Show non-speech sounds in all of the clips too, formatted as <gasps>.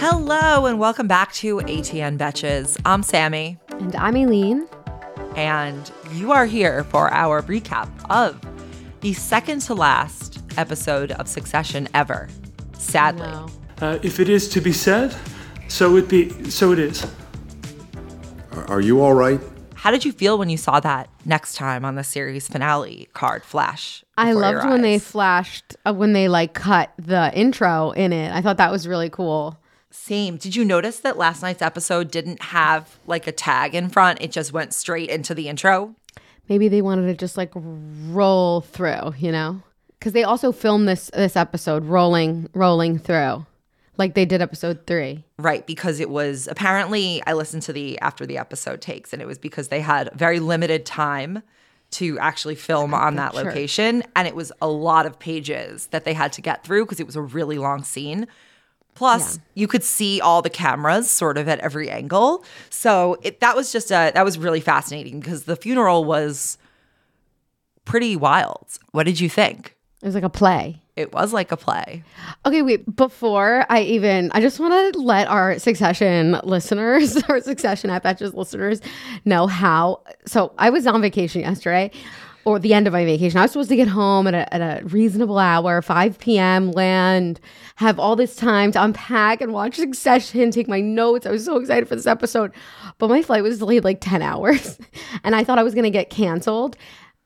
Hello and welcome back to ATN Betches. I'm Sami. And I'm Eileen. And you are here for our recap of the second to last episode of Succession ever. Sadly. Uh, if it is to be said, so it be. So it is. Are, are you all right? How did you feel when you saw that next time on the series finale card flash? I loved your when they eyes? flashed uh, when they like cut the intro in it. I thought that was really cool. Same. Did you notice that last night's episode didn't have like a tag in front? It just went straight into the intro. Maybe they wanted to just like roll through, you know? Cuz they also filmed this this episode rolling rolling through. Like they did episode 3. Right, because it was apparently I listened to the after the episode takes, and it was because they had very limited time to actually film on that Sure. location, and it was a lot of pages that they had to get through because it was a really long scene. Plus, you could see all the cameras sort of at every angle, so it, that was just a that was really fascinating because the funeral was pretty wild. What did you think? It was like a play. It was like a play. Okay, wait. Before I even, I just want to let our Succession listeners, <laughs> our Succession at Betches listeners, know how. So I was on vacation yesterday, or the end of my vacation. I was supposed to get home at a, at a reasonable hour, 5 p.m., land, have all this time to unpack and watch Succession, take my notes. I was so excited for this episode. But my flight was delayed like 10 hours, <laughs> and I thought I was going to get canceled.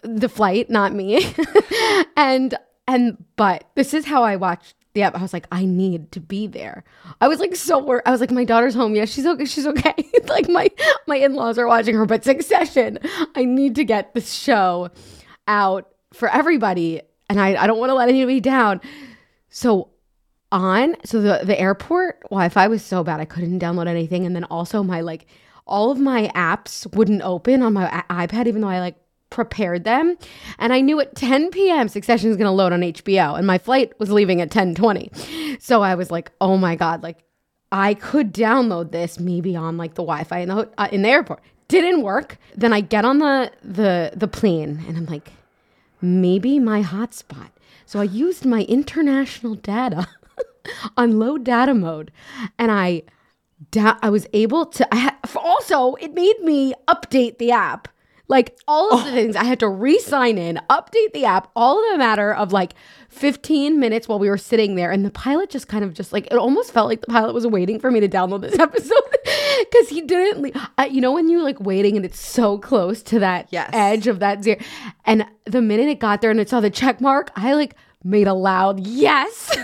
The flight, not me. <laughs> and and but this is how I watched app. I was like, I need to be there. I was like so worried. I was like, my daughter's home. Yeah, she's okay. She's okay. <laughs> like my my in laws are watching her, but Succession. I need to get this show out for everybody, and I I don't want to let anybody down. So on so the the airport Wi-Fi was so bad I couldn't download anything, and then also my like all of my apps wouldn't open on my iPad, even though I like prepared them. And I knew at 10 p.m. Succession is going to load on HBO, and my flight was leaving at 10:20. So I was like, oh my god, like I could download this maybe on like the Wi-Fi in the uh, in the airport. Didn't work. Then I get on the the the plane, and I'm like, maybe my hotspot. So I used my international data <laughs> on low data mode, and I da- I was able to. I ha- also it made me update the app. Like all of the things, I had to re-sign in, update the app, all in a matter of like 15 minutes while we were sitting there. And the pilot just kind of just like it almost felt like the pilot was waiting for me to download this <laughs> episode because he didn't. Le- I, you know when you're like waiting and it's so close to that Yes. edge of that zero, and the minute it got there and it saw the check mark, I like made a loud yes,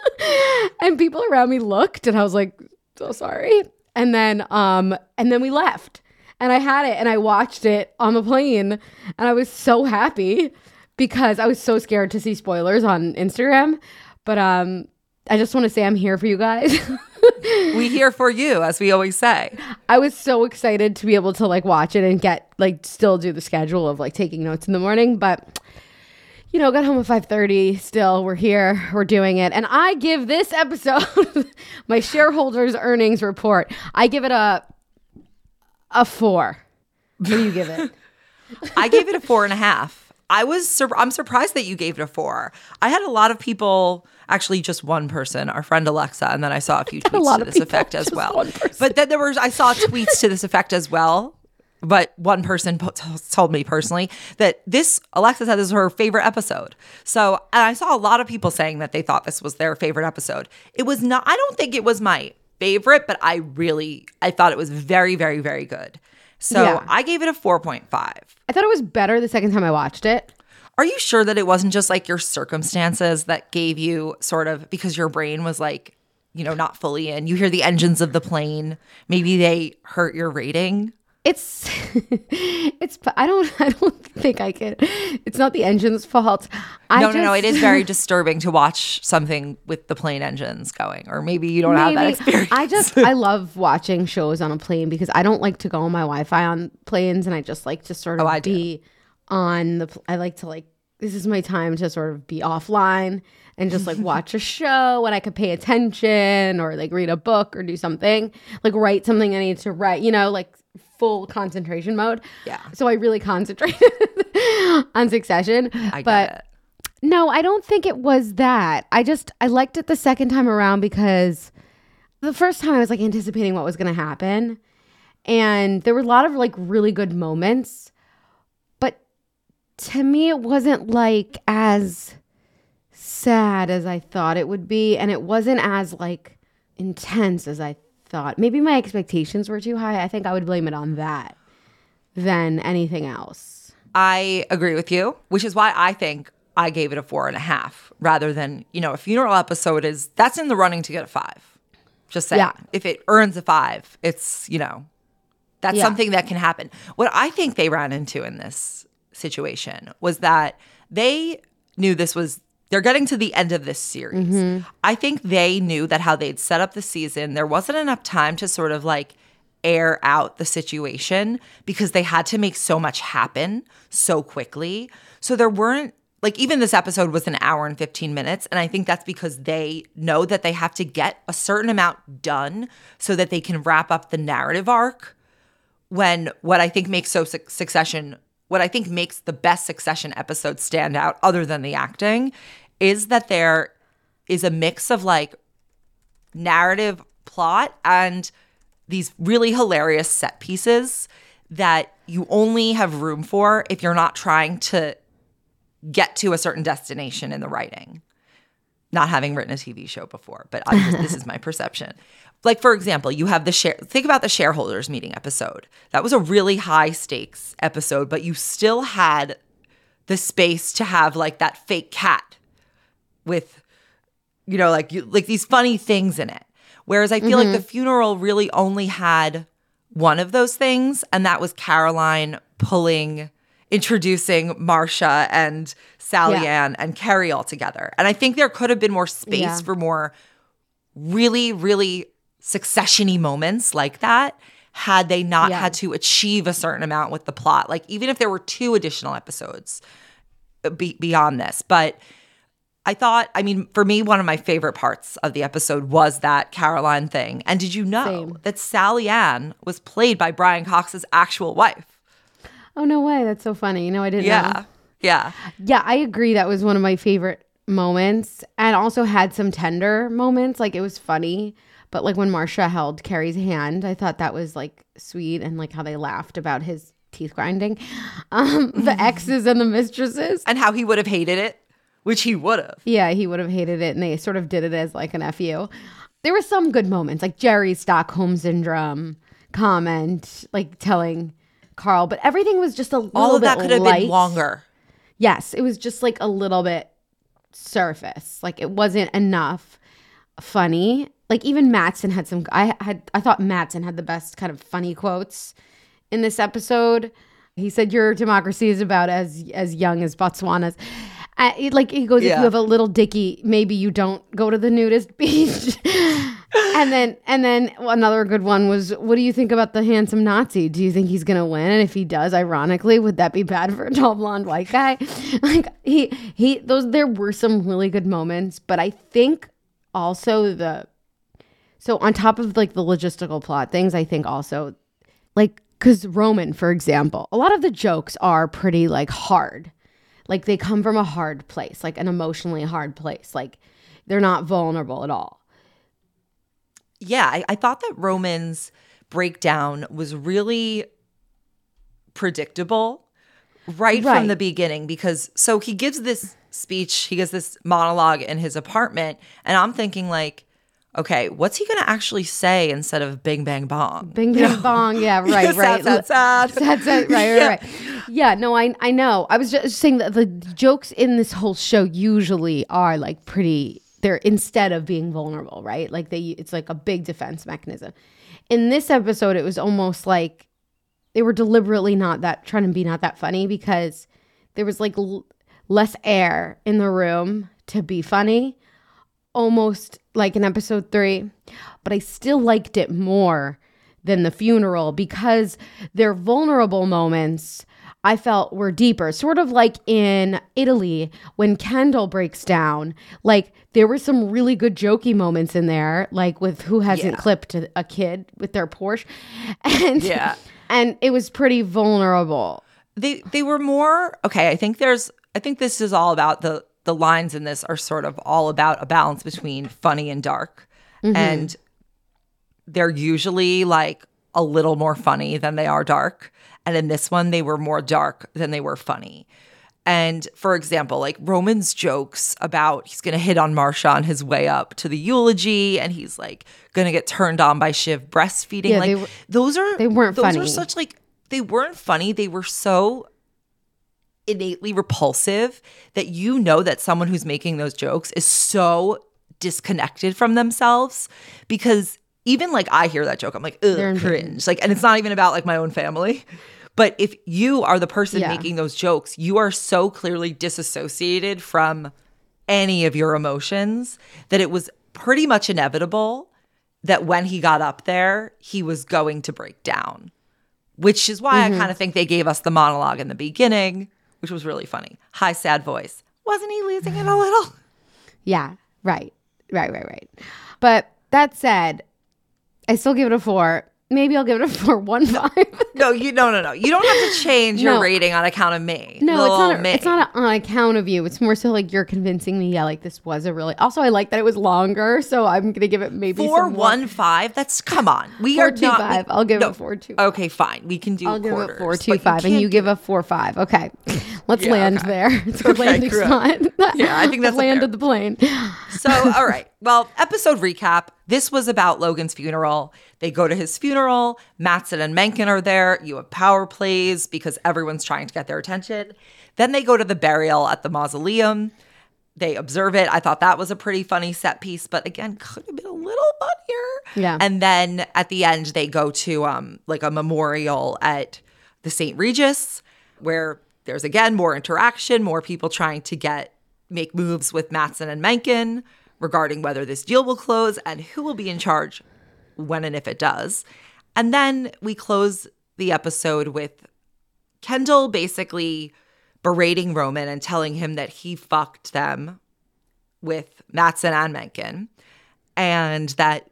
<laughs> and people around me looked, and I was like, so sorry. And then, um, and then we left, and I had it, and I watched it on the plane, and I was so happy because I was so scared to see spoilers on Instagram. But um, I just want to say I'm here for you guys. <laughs> We here for you, as we always say. I was so excited to be able to like watch it and get like still do the schedule of like taking notes in the morning, but you know, got home at 5:30, still we're here, we're doing it. And I give this episode <laughs> my shareholders earnings report. I give it a a 4. What do you give it? <laughs> <laughs> I gave it a four and a half. I was sur- I'm surprised that you gave it a four. I had a lot of people, actually just one person, our friend Alexa, and then I saw a <laughs> few tweets lot to of this effect as well. But then there was I saw tweets to this effect as well. But one person po- t- told me personally that this Alexa said this was her favorite episode. So, and I saw a lot of people saying that they thought this was their favorite episode. It was not. I don't think it was my favorite, but I really I thought it was very, very, very good. So Yeah. I gave it a four point five. I thought it was better the second time I watched it. Are you sure that it wasn't just like your circumstances that gave you sort of because your brain was like, you know, not fully in? You hear the engines of the plane, maybe they hurt your rating. It's <laughs> it's I don't <laughs> I don't think I can. It's not the engine's fault. I no, no, no. it is very <laughs> disturbing to watch something with the plane engines going, or maybe you don't have that experience. I just I love watching shows on a plane because I don't like to go on my Wi-Fi on planes, and I just like to sort oh, of Oh, I do. be on the. I like to like this is my time to sort of be offline and just like watch a show and I could pay attention or like read a book or do something like write something I need to write. You know, like full concentration mode. Yeah. So I really concentrated <laughs> on Succession. I but it. no, I don't think it was that. I just I liked it the second time around because the first time I was like anticipating what was going to happen and there were a lot of like really good moments. But to me it wasn't like as sad as I thought it would be and it wasn't as like intense as I thought. Maybe my expectations were too high. I think I would blame it on that than anything else. I agree with you, which is why I think I gave it a four and a half rather than, you know, a funeral episode is that's in the running to get a five. Just saying. Yeah. If it earns a five, it's, you know, that's Yeah. something that can happen. What I think they ran into in this situation was that they knew this was they're getting to the end of this series. Mm-hmm. I think they knew that how they'd set up the season, there wasn't enough time to sort of like air out the situation because they had to make so much happen so quickly. So there weren't like even this episode was an hour and 15 minutes and I think that's because they know that they have to get a certain amount done so that they can wrap up the narrative arc when what I think makes so Suc- Succession, what I think makes the best Succession episodes stand out, other than the acting, is that there is a mix of like narrative plot and these really hilarious set pieces that you only have room for if you're not trying to get to a certain destination in the writing not having written a TV show before, but this is my perception. <laughs> Like for example, you have the share. Think about the shareholders meeting episode. That was a really high stakes episode, but you still had the space to have like that fake cat with, you know, like you, like these funny things in it. Whereas I feel like the mm-hmm. funeral really only had one of those things, and that was Caroline pulling, introducing Marcia and Sally Yeah. Ann and Kerry all together. And I think there could have been more space Yeah. for more really, really successiony moments like that had they not Yeah. had to achieve a certain amount with the plot. Like even if there were two additional episodes uh, be- beyond this, but I thought, I mean, for me, one of my favorite parts of the episode was that Caroline thing. And did you know Same. that Sally Ann was played by Brian Cox's actual wife? Oh no way, that's so funny. No, I didn't know. Yeah. Yeah. Yeah, I agree. That was one of my favorite moments, and also had some tender moments. Like it was funny, but like when Marcia held Kerry's hand, I thought that was like sweet, and like how they laughed about his teeth grinding. <laughs> Um, the <laughs> exes and the mistresses. And how he would have hated it, which he would have. Yeah, he would have hated it, and they sort of did it as like an fu. There were some good moments, like Gerri's Stockholm syndrome comment, like telling Karl, but everything was just a little All of bit that could have light. been longer. Yes, it was just like a little bit surface. Like it wasn't enough funny. Like even Matsson had some I had I thought Matsson had the best kind of funny quotes in this episode. He said your democracy is about as as young as Botswana's. Uh, it- like he goes, if you have a little dicky, maybe you don't go to the nudist beach. <laughs> and then and then another good one was, what do you think about the handsome Nazi? Do you think he's gonna win? And if he does, ironically, would that be bad for a tall blonde white guy? <laughs> like he he those there were some really good moments, but I think also the so on top of like the logistical plot things, I think also like because Roman, for example, a lot of the jokes are pretty like hard. Like they come from a hard place, like an emotionally hard place. Like they're not vulnerable at all. yeah, I, I thought that Roman's breakdown was really predictable right, Right. from the beginning because so he gives this speech, he gives this monologue in his apartment, and I'm thinking like, okay, what's he gonna actually say instead of bing bang bong? Bing bang bong. Yeah, right, right. sad, sad. Sad, sad, right, <laughs> right, Yeah. right. Yeah, no, I I know. I was just saying that the jokes in this whole show usually are like pretty they're instead of being vulnerable, right? Like they it's like a big defense mechanism. In this episode, it was almost like they were deliberately not that trying to be not that funny because there was like l- less air in the room to be funny, almost like in episode three. But I still liked it more than the funeral because their vulnerable moments I felt were deeper. Sort of like in Italy when Kendall breaks down. Like there were some really good jokey moments in there, like with who hasn't Yeah. clipped a, a kid with their Porsche. <laughs> And Yeah. and it was pretty vulnerable. they they were more okay i think there's i think this is all about the the lines in this are sort of all about a balance between funny and dark. Mm-hmm. And they're usually like a little more funny than they are dark. And in this one they were more dark than they were funny. And for example like roman's jokes about he's gonna hit on marcia on his way up to the eulogy and he's like gonna get turned on by shiv breastfeeding. Yeah, like were- those are they weren't those funny. are such like they weren't funny. They were so innately repulsive that you know that someone who's making those jokes is so disconnected from themselves because even like I hear that joke, I'm like, ugh, cringe. Like, and it's not even about like my own family. But if you are the person Yeah. making those jokes, you are so clearly disassociated from any of your emotions that it was pretty much inevitable that when he got up there, he was going to break down which is why Mm-hmm. I kind of think they gave us the monologue in the beginning, which was really funny. High, sad voice. Wasn't he losing it a little? <laughs> Yeah, right. Right, right, right. But that said, I still give it a four. Maybe I'll give it a <laughs> four one five. <laughs> No, you no no no. You don't have to change your No. rating on account of me. No, it's Little not. A, me. it's not a, on account of you. It's more so like you're convincing me. Yeah, like this was a really. Also, I like that it was longer, so I'm gonna give it maybe four some more- one five. That's come on. We four are two not. five. we- I'll give no. it four two. Okay, fine. We can do. I'll give quarters, it four but two five, and can't you give a four five. Okay, <laughs> let's Yeah, land okay. there. It's a good Okay, landing great. spot. Yeah, I think that's I've a fair- landed the plane. So, all right. Well, episode recap. This was about Logan's funeral. They go to his funeral. Matsson and Mencken are there. You have power plays because everyone's trying to get their attention. Then they go to the burial at the mausoleum. They observe it. I thought that was a pretty funny set piece, but again, could have been a little funnier. Yeah. And then at the end, they go to um like a memorial at the St. Regis, where there's again more interaction, more people trying to get make moves with Matsson and Mencken regarding whether this deal will close and who will be in charge when and if it does. And then we close the episode with Kendall basically berating Roman and telling him that he fucked them with Matsson and Mencken and that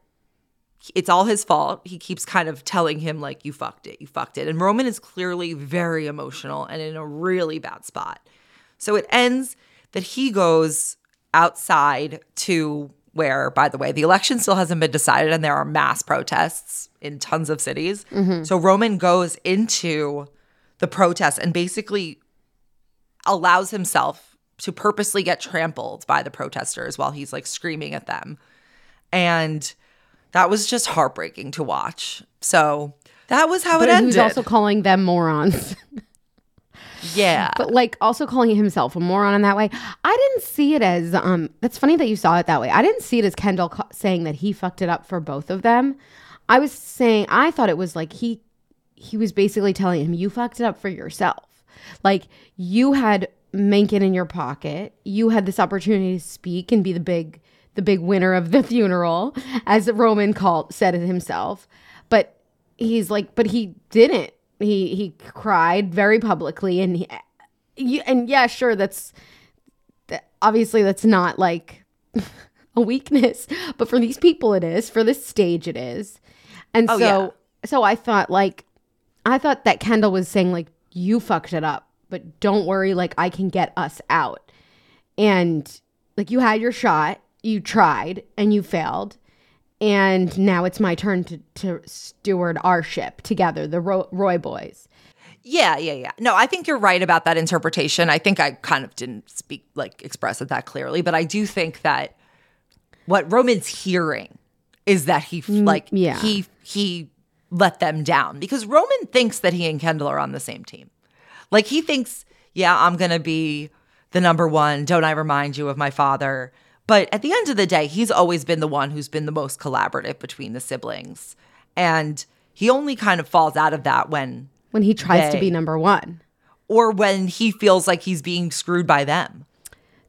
it's all his fault. He keeps kind of telling him, like, you fucked it, you fucked it. And Roman is clearly very emotional and in a really bad spot. So it ends that he goes outside to where, by the way, the election still hasn't been decided and there are mass protests in tons of cities. Mm-hmm. So Roman goes into the protest and basically allows himself to purposely get trampled by the protesters while he's like screaming at them. And that was just heartbreaking to watch. So that was how but it he ended. was also calling them morons. <laughs> yeah. but like also calling himself a moron in that way. I didn't see it as um that's funny that you saw it that way. I didn't see it as Kendall ca- saying that he fucked it up for both of them. I was saying I thought it was like he he was basically telling him you fucked it up for yourself. Like you had Mencken in your pocket. You had this opportunity to speak and be the big the big winner of the <laughs> funeral as Roman called said it himself. But he's like but he didn't. He he cried very publicly and he and yeah, sure, that's that, obviously that's not like <laughs> a weakness, but for these people, it is. For this stage, it is. And Oh, so, yeah. so I thought like, I thought that Kendall was saying like, you fucked it up, but don't worry, like I can get us out. And like you had your shot, you tried, and you failed. And now it's my turn to, to steward our ship together, the Ro- Roy boys. Yeah, yeah, yeah. No, I think you're right about that interpretation. I think I kind of didn't speak like express it that clearly, but I do think that what Roman's hearing is that he mm, like yeah. he he let them down because Roman thinks that he and Kendall are on the same team. Like he thinks, yeah, I'm going to be the number 1. Don't I remind you of my father? But at the end of the day, he's always been the one who's been the most collaborative between the siblings. And he only kind of falls out of that when when he tries to be number one. or when he feels like he's being screwed by them.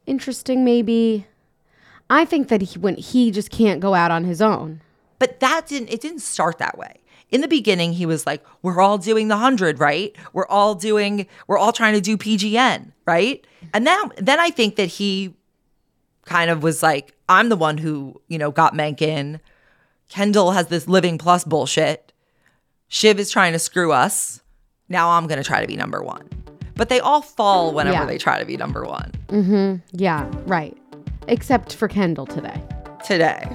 Interesting, maybe. I think that he, when he just can't go out on his own. But that didn't it didn't start that way. In the beginning, he was like, We're all doing the hundred, right? We're all doing we're all trying to do PGN, right? And now then I think that he kind of was like, I'm the one who, you know, got Mencken. Kendall has this living plus bullshit. Shiv is trying to screw us. Now I'm gonna try to be number one. But they all fall whenever Yeah. they try to be number one. Mm-hmm. Yeah, right. Except for Kendall today. today.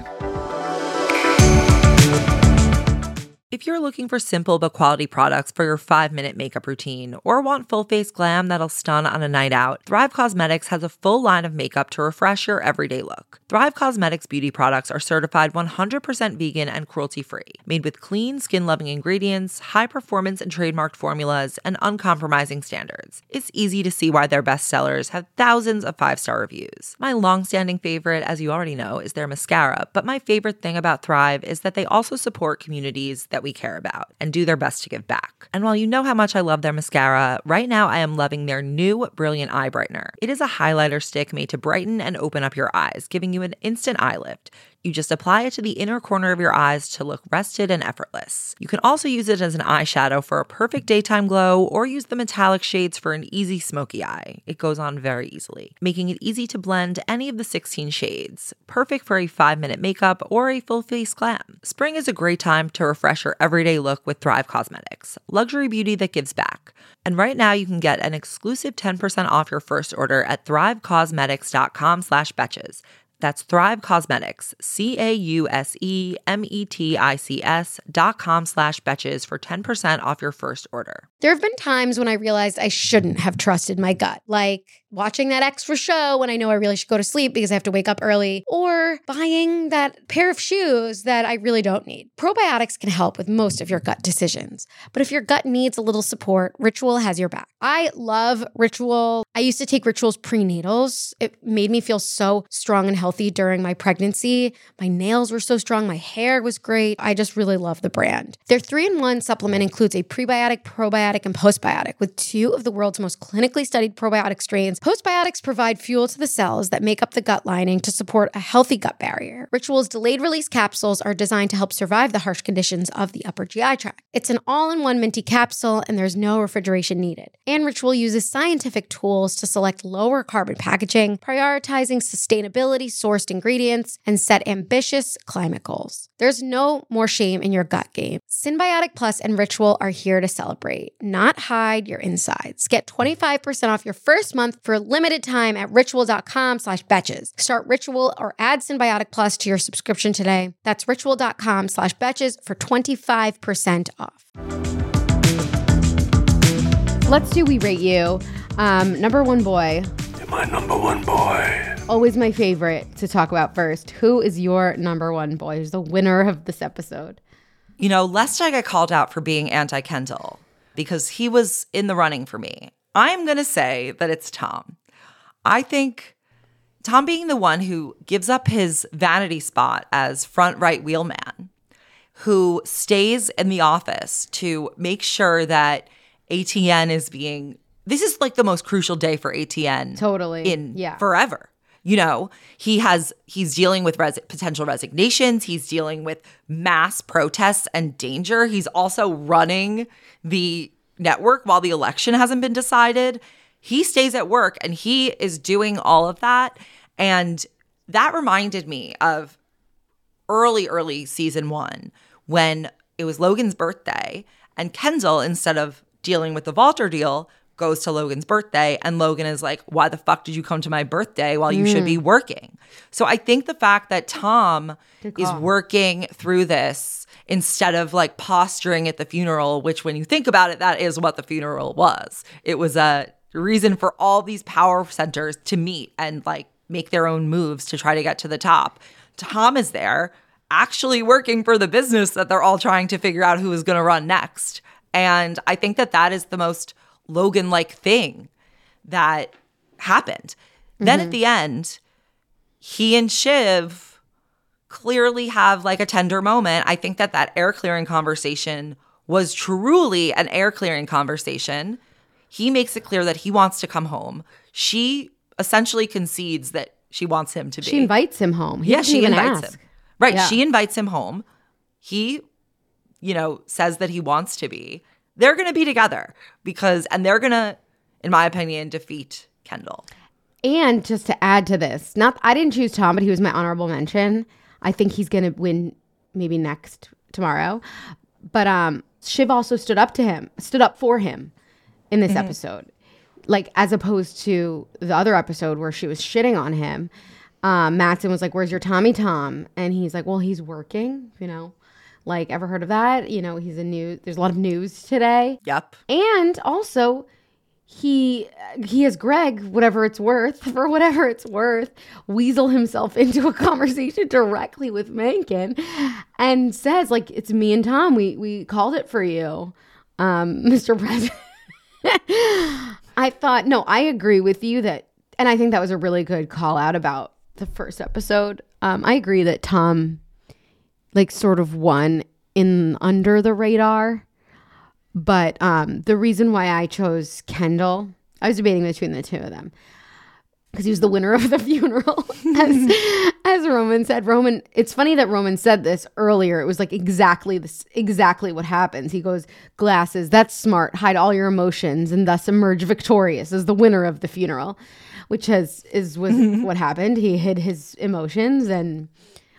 If you're looking for simple but quality products for your five minute makeup routine or want full face glam that'll stun on a night out, Thrive Causemetics has a full line of makeup to refresh your everyday look. Thrive Causemetics beauty products are certified 100% vegan and cruelty free, made with clean, skin loving ingredients, high performance and trademarked formulas, and uncompromising standards. It's easy to see why their bestsellers have thousands of five star reviews. My long standing favorite, as you already know, is their mascara, but my favorite thing about Thrive is that they also support communities that we care about and do their best to give back. And while you know how much I love their mascara, right now I am loving their new Brilliant Eye Brightener. It is a highlighter stick made to brighten and open up your eyes, giving you an instant eye lift. You just apply it to the inner corner of your eyes to look rested and effortless. You can also use it as an eyeshadow for a perfect daytime glow or use the metallic shades for an easy smoky eye. It goes on very easily, making it easy to blend any of the 16 shades. Perfect for a 5-minute makeup or a full face glam. Spring is a great time to refresh your everyday look with Thrive Causemetics, luxury beauty that gives back. And right now you can get an exclusive 10% off your first order at thrivecausemetics.com slash betches. That's Thrive Causemetics, C A U S E M E T I C S dot com slash betches for 10% off your first order. There have been times when I realized I shouldn't have trusted my gut, like watching that extra show when I know I really should go to sleep because I have to wake up early, or buying that pair of shoes that I really don't need. Probiotics can help with most of your gut decisions, but if your gut needs a little support, Ritual has your back. I love Ritual. I used to take Ritual's prenatals. It made me feel so strong and healthy during my pregnancy. My nails were so strong, my hair was great. I just really love the brand. Their three in one supplement includes a prebiotic, probiotic, and postbiotic with two of the world's most clinically studied probiotic strains. Postbiotics provide fuel to the cells that make up the gut lining to support a healthy gut barrier. Ritual's delayed release capsules are designed to help survive the harsh conditions of the upper GI tract. It's an all in one minty capsule, and there's no refrigeration needed. And Ritual uses scientific tools to select lower carbon packaging, prioritizing sustainability sourced ingredients, and set ambitious climate goals. There's no more shame in your gut game. Synbiotic Plus and Ritual are here to celebrate, not hide your insides. Get 25% off your first month for limited time at ritual.com slash betches. Start Ritual or add Synbiotic Plus to your subscription today. That's ritual.com slash betches for 25% off. Let's do We Rate You. Um, number one boy, my number one boy. always my favorite to talk about first. Who is your number one boy? Who's the winner of this episode? You know, lest I get called out for being anti Kendall because he was in the running for me, I'm going to say that it's Tom. I think Tom being the one who gives up his vanity spot as front right wheelman, who stays in the office to make sure that ATN is being. This is like the most crucial day for ATN Totally. in Yeah. forever. You know, he has he's dealing with res- potential resignations, he's dealing with mass protests and danger. He's also running the network while the election hasn't been decided. He stays at work and he is doing all of that and that reminded me of early early season 1 when it was Logan's birthday and Kendall instead of dealing with the Vaulter deal goes to Logan's birthday and Logan is like why the fuck did you come to my birthday while you should be mm. working? So I think the fact that Tom is working through this instead of like posturing at the funeral which when you think about it that is what the funeral was. It was a reason for all these power centers to meet and like make their own moves to try to get to the top. Tom is there actually working for the business that they're all trying to figure out who is going to run next. And I think that that is the most Logan like thing that happened. Then at mm-hmm. the end, he and Shiv clearly have like a tender moment. I think that that air clearing conversation was truly an air clearing conversation. He makes it clear that he wants to come home. She essentially concedes that she wants him to be. She invites him home. He yeah, she invites ask. him. Right. Yeah. She invites him home. He, you know, says that he wants to be. They're going to be together because, and they're going to, in my opinion, defeat Kendall. And just to add to this, not I didn't choose Tom, but he was my honorable mention. I think he's gonna win maybe next tomorrow. But um Shiv also stood up to him, stood up for him in this episode. Like as opposed to the other episode where she was shitting on him. Um, Matsson was like, Where's your Tommy Tom? And he's like, Well, he's working, you know. Like, ever heard of that? You know, he's a news there's a lot of news today. Yep. And also, he he has Greg, whatever it's worth, <laughs> for whatever it's worth, weasel himself <laughs> into a conversation directly with Mencken, and says, like, it's me and Tom. We we called it for you, um, <laughs> Mr. President. I thought, no, I agree with you that, and I think that was a really good call out about the first episode. Um, I agree that Tom, like, sort of one in under the radar. But um, the reason why I chose Kendall, I was debating between the two of them because he was the winner of the <laughs> funeral, as, as Roman said. Roman, it's funny that Roman said this earlier. It was like exactly this, exactly what happens. He goes, "Glasses, that's smart. Hide all your emotions, and thus emerge victorious as the winner of the funeral," which has is was <laughs> what happened. He hid his emotions and.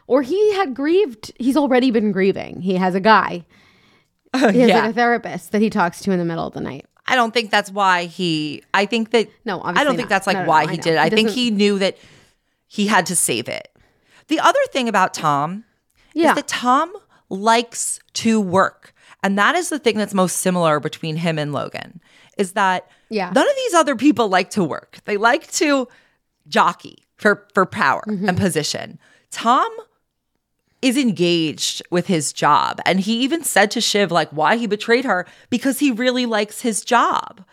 Or he had grieved. He's already been grieving. He has a guy. <laughs> He has yeah. like a therapist that he talks to in the middle of the night. I don't think that's why he. I think that No, I don't think that's like No, no, why no, he did. it. I think he knew that he had to save it. The other thing about Tom Yeah. is that Tom likes to work, and that is the thing that's most similar between him and Logan. Is that Yeah. none of these other people like to work. They like to jockey for for power Mm-hmm. and position. Tom is engaged with his job. And he even said to Shiv, like, why he betrayed her because he really likes his job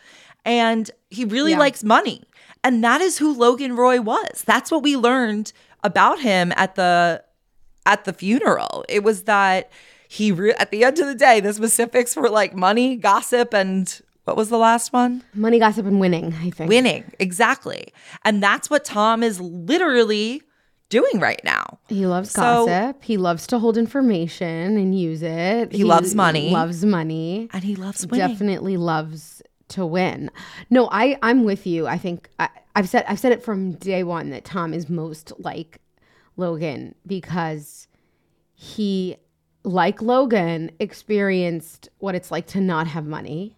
and he really Yeah. likes money. And that is who Logan Roy was. That's what we learned about him at the at the funeral. It was that he re- at the end of the day, the specifics were like money, gossip, and what was the last one? Money, gossip, and winning, I think. Winning. Exactly. And that's what Tom is literally doing right now. He loves So- gossip. He loves to hold information and use it. He loves money. Loves money. And he loves winning. Definitely loves to win. No, I I'm with you. I think I, I've said I've said it from day one that Tom is most like Logan because he, like Logan, experienced what it's like to not have money.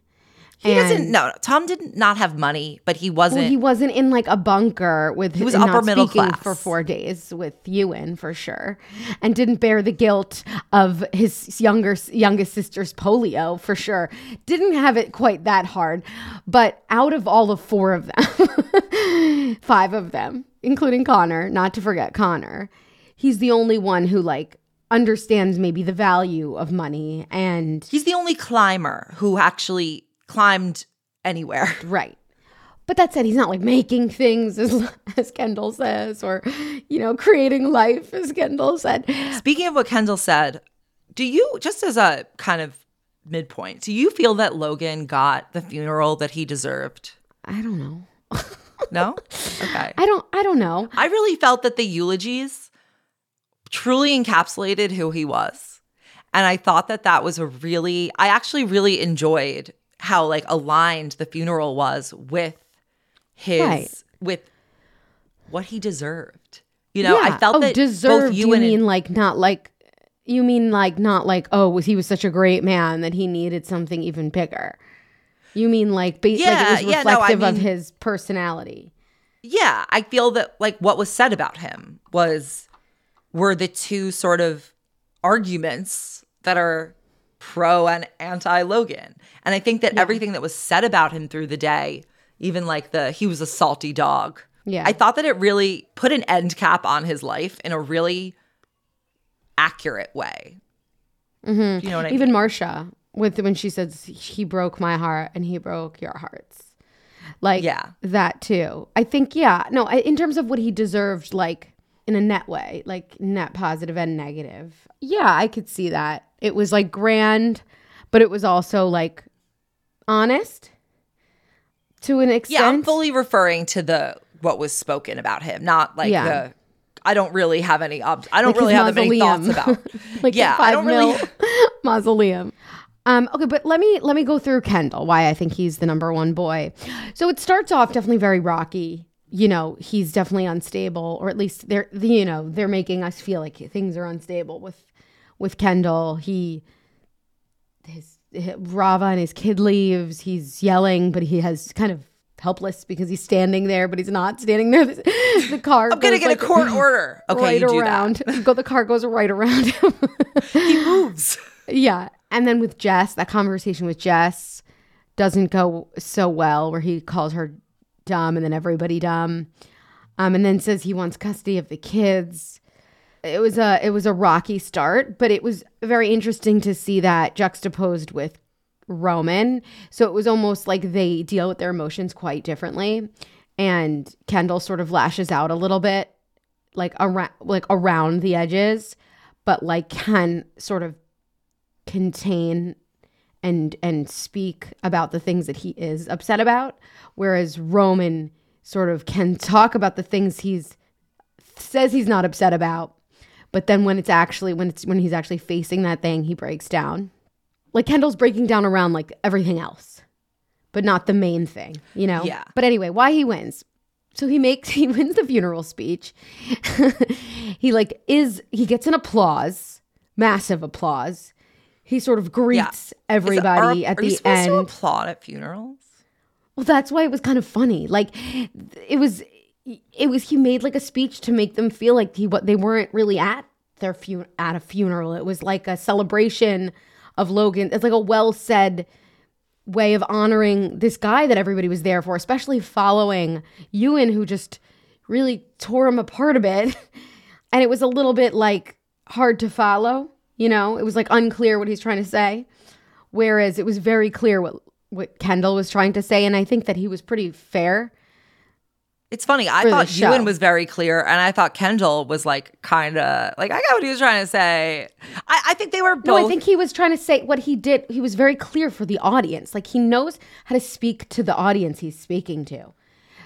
He doesn't. No, Tom did not have money, but he wasn't. Well, he wasn't in like a bunker with He was not upper middle speaking class. for four days with Ewan for sure, and didn't bear the guilt of his younger youngest sister's polio for sure. Didn't have it quite that hard, but out of all the four of them, <laughs> five of them, including Connor, not to forget Connor, he's the only one who like understands maybe the value of money and he's the only climber who actually climbed anywhere. <laughs> Right. But that said, he's not like making things as, as Kendall says, or, you know, creating life as Kendall said. Speaking of what Kendall said, do you just as a kind of midpoint, do you feel that Logan got the funeral that he deserved? I don't know. <laughs> No? Okay. I don't, I don't know. I really felt that the eulogies truly encapsulated who he was. And I thought that that was a really, I actually really enjoyed how like aligned the funeral was with his, Right. with what he deserved. You know, I felt oh, that deserved, both you you and mean like not like, you mean like not like, oh, was he was such a great man that he needed something even bigger. You mean like, ba- Yeah, like it was yeah, no, I reflective of mean- his personality. yeah, I feel that like what was said about him was were the two sort of arguments that are pro and anti Logan. And I think that everything that was said about him through the day, even like the he was a salty dog. Yeah. I thought that it really put an end cap on his life in a really accurate way. Mm-hmm. You know what I Even mean? Marcia, with when she says he broke my heart and he broke your hearts, like Yeah. that too. I think yeah, no, I, in terms of what he deserved, like in a net way, like net positive and negative. Yeah, I could see that. It was like grand, but it was also like honest to an extent. Yeah, I'm fully referring to the what was spoken about him, not like Yeah. the. I don't really have any. Ob- I don't Like really have any thoughts about. <laughs> like yeah, I don't really. <laughs> mausoleum. Um, okay, but let me let me go through Kendall. Why I think he's the number one boy. So it starts off definitely very rocky. You know, he's definitely unstable, or at least they're the you know they're making us feel like things are unstable with with Kendall. He Rava and his kid leaves. He's yelling, but he has kind of helpless because he's standing there, but he's not standing there. <laughs> The, car. I'm gonna get like, a court order. <laughs> Okay, right you do around. that. Go. The car goes right around him. <laughs> He moves. Yeah. And then with Jess, that conversation with Jess doesn't go so well where he calls her dumb and then everybody dumb. Um, and then says he wants custody of the kids. It was a it was a rocky start, but it was very interesting to see that juxtaposed with Roman. So it was almost like they deal with their emotions quite differently. And Kendall sort of lashes out a little bit, like around like around the edges, but like can sort of contain and and speak about the things that he is upset about whereas roman sort of can talk about the things he's says he's not upset about but then when it's actually when it's when he's actually facing that thing he breaks down. Like kendall's breaking down around like everything else but not the main thing you know? Yeah. but anyway why he wins. So he makes <laughs> he wins the funeral speech. <laughs> He like is he gets an applause massive applause. He sort of greets everybody Are- at are the end to applaud at funerals? well, that's why it was kind of funny. Like, it was, it was. He made like a speech to make them feel like he what they weren't really at their fu- at a funeral. It was like a celebration of Logan. It's like a well said way of honoring this guy that everybody was there for, especially following Ewan, who just really tore him apart a bit. <laughs> And it was a little bit like hard to follow. You know, it was like unclear what he's trying to say. Whereas it was very clear what what Kendall was trying to say, and I think that he was pretty fair. It's funny. I thought show. Ewan was very clear, and I thought Kendall was like kind of like I got what he was trying to say. I, I think they were both. No, I think he was trying to say what he did. He was very clear for the audience. Like he knows how to speak to the audience he's speaking to.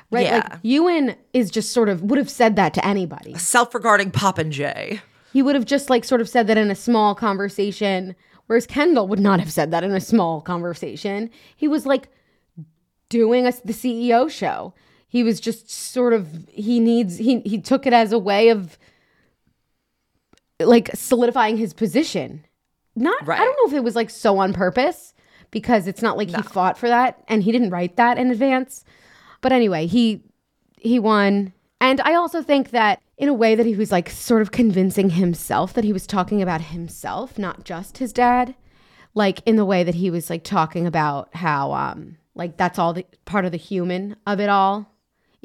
Right? Yeah. Like Ewan is just sort of would have said that to anybody. self-regarding Pop and Jay. He would have just like sort of said that in a small conversation, whereas Kendall would not have said that in a small conversation. He was like doing a, the CEO show. He was just sort of he needs he he took it as a way of like solidifying his position. Not I don't know if it was like so on purpose because it's not like he fought for that and he didn't write that in advance. But anyway, he he won. And I also think that in a way that he was like sort of convincing himself that he was talking about himself, not just his dad. Like in the way that he was like talking about how um like that's all the part of the human of it all.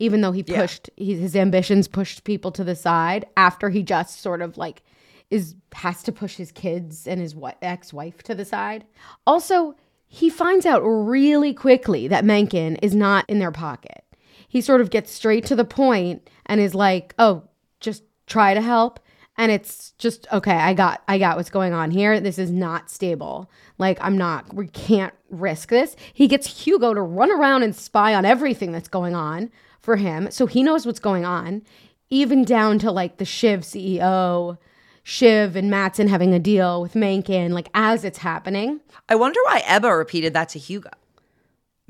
Even though he pushed he, his ambitions pushed people to the side after he just sort of like is has to push his kids and his ex-wife to the side. Also, he finds out really quickly that Mencken is not in their pocket. He sort of gets straight to the point and is like, "Oh, just try to help." And it's just, "Okay, I got I got what's going on here. This is not stable. Like I'm not we can't risk this." He gets Hugo to run around and spy on everything that's going on for him, so he knows what's going on, even down to like the Shiv CEO Shiv and Matsson having a deal with Mencken, like as it's happening. I wonder why Ebba repeated that to Hugo.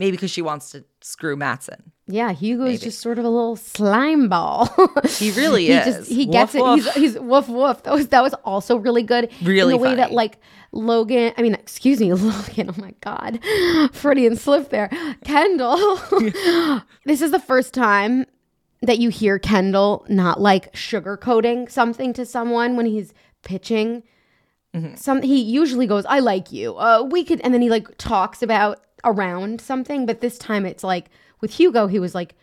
Maybe because she wants to screw Matsson. Yeah, Hugo is just sort of a little slime ball. <laughs> He really he is. just he Woof, gets it. woof. He's he's woof woof. That was that was also really good. Really in the way that like Logan. I mean, excuse me, <laughs> Logan. Oh my god, Freudian slip there. Kendall. <laughs> this is the first time that you hear Kendall not like sugarcoating something to someone when he's pitching. Some he usually goes, "I like you." Uh, we could, and then he like talks about around something, but this time it's like with Hugo, he was like,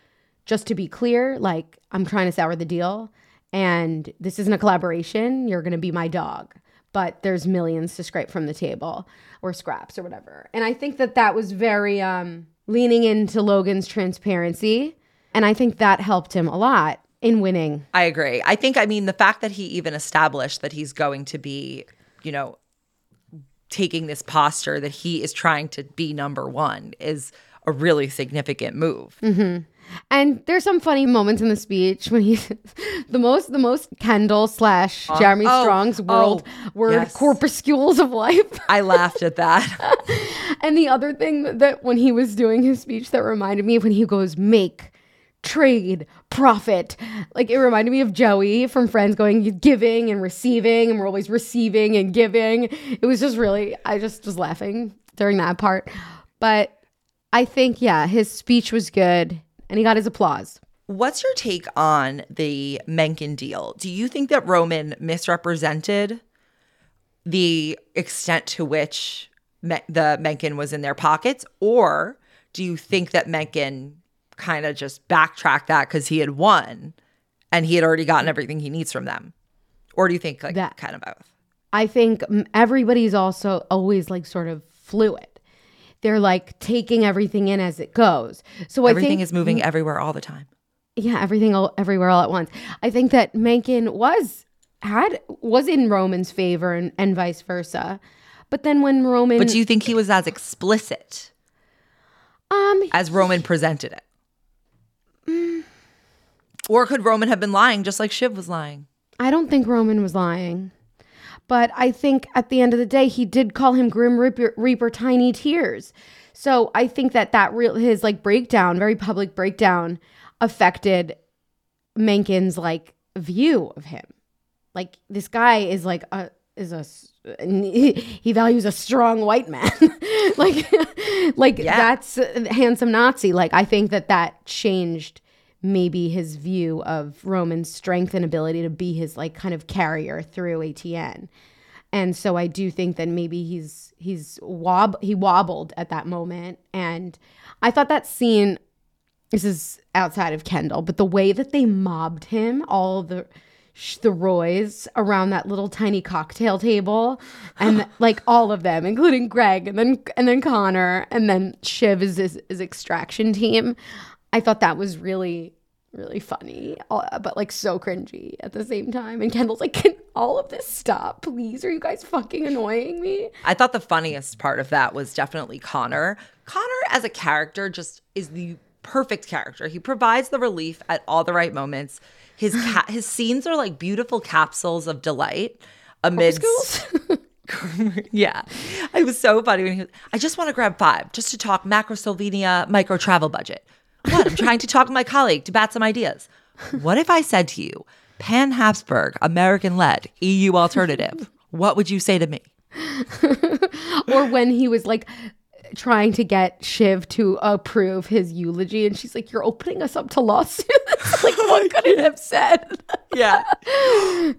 "Just to be clear, like I'm trying to sour the deal, and this isn't a collaboration. You're gonna be my dog." But there's millions to scrape from the table or scraps or whatever. And I think that that was very um, leaning into Logan's transparency. And I think that helped him a lot in winning. I agree. I think, I mean, the fact that he even established that he's going to be, you know, taking this posture that he is trying to be number one is a really significant move. Mm-hmm. And there's some funny moments in the speech when he's <laughs> the most the most Kendall slash uh, Jeremy oh, Strong's oh, world oh, word yes. corpuscles of life. <laughs> I laughed at that. <laughs> and the other thing that, that when he was doing his speech that reminded me of when he goes make trade profit. Like it reminded me of joey from friends going giving and receiving and we're always receiving and giving. It was just really i just was laughing during that part. But i think yeah his speech was good and he got his applause. What's your take on the Mencken deal? Do you think that Roman misrepresented the extent to which Me- the Mencken was in their pockets, or do you think that Mencken kind of just backtrack that because he had won and he had already gotten everything he needs from them, or do you think like That- kind of both? I think everybody's also always like sort of fluid. They're like taking everything in as it goes. So I Everything think is moving everywhere all the time. yeah, everything all, everywhere all at once. I think that Mencken was had was in Roman's favor and, and vice versa. But then when Roman But do you think he was as explicit um as Roman presented it? Mm. Or could Roman have been lying just like Shiv was lying? I don't think Roman was lying. But I think at the end of the day, he did call him Grim Reaper, Reaper Tiny Tears. So I think that that real his like breakdown, very public breakdown, affected Mencken's like view of him. Like this guy is like a is a he values a strong white man. <laughs> like <laughs> like Yeah. that's a handsome Nazi. Like I think that that changed maybe his view of Roman's strength and ability to be his like kind of carrier through ATN. And so I do think that maybe he's he's wob he wobbled at that moment and I thought that scene this is outside of Kendall, but the way that they mobbed him, all the the Roys around that little tiny cocktail table, and <laughs> like all of them, including Greg, and then and then Connor, and then Shiv is his, his extraction team. I thought that was really really funny, but like so cringy at the same time. And Kendall's like, "Can all of this stop, please? Are you guys fucking annoying me?" I thought the funniest part of that was definitely Connor. Connor as a character just is the perfect character. He provides the relief at all the right moments. His <gasps> ca- his scenes are like beautiful capsules of delight amidst <laughs> yeah. It was so funny when he was, I just want to grab five just to talk macro Slovenia micro travel budget. What? I'm trying to talk to my colleague to bat some ideas. What if I said to you, Pan Habsburg, American led, EU alternative? What would you say to me? <laughs> or when he was like trying to get Shiv to approve his eulogy, and she's like, "You're opening us up to lawsuits." <laughs> like, what could it have said? <laughs> Yeah. <laughs>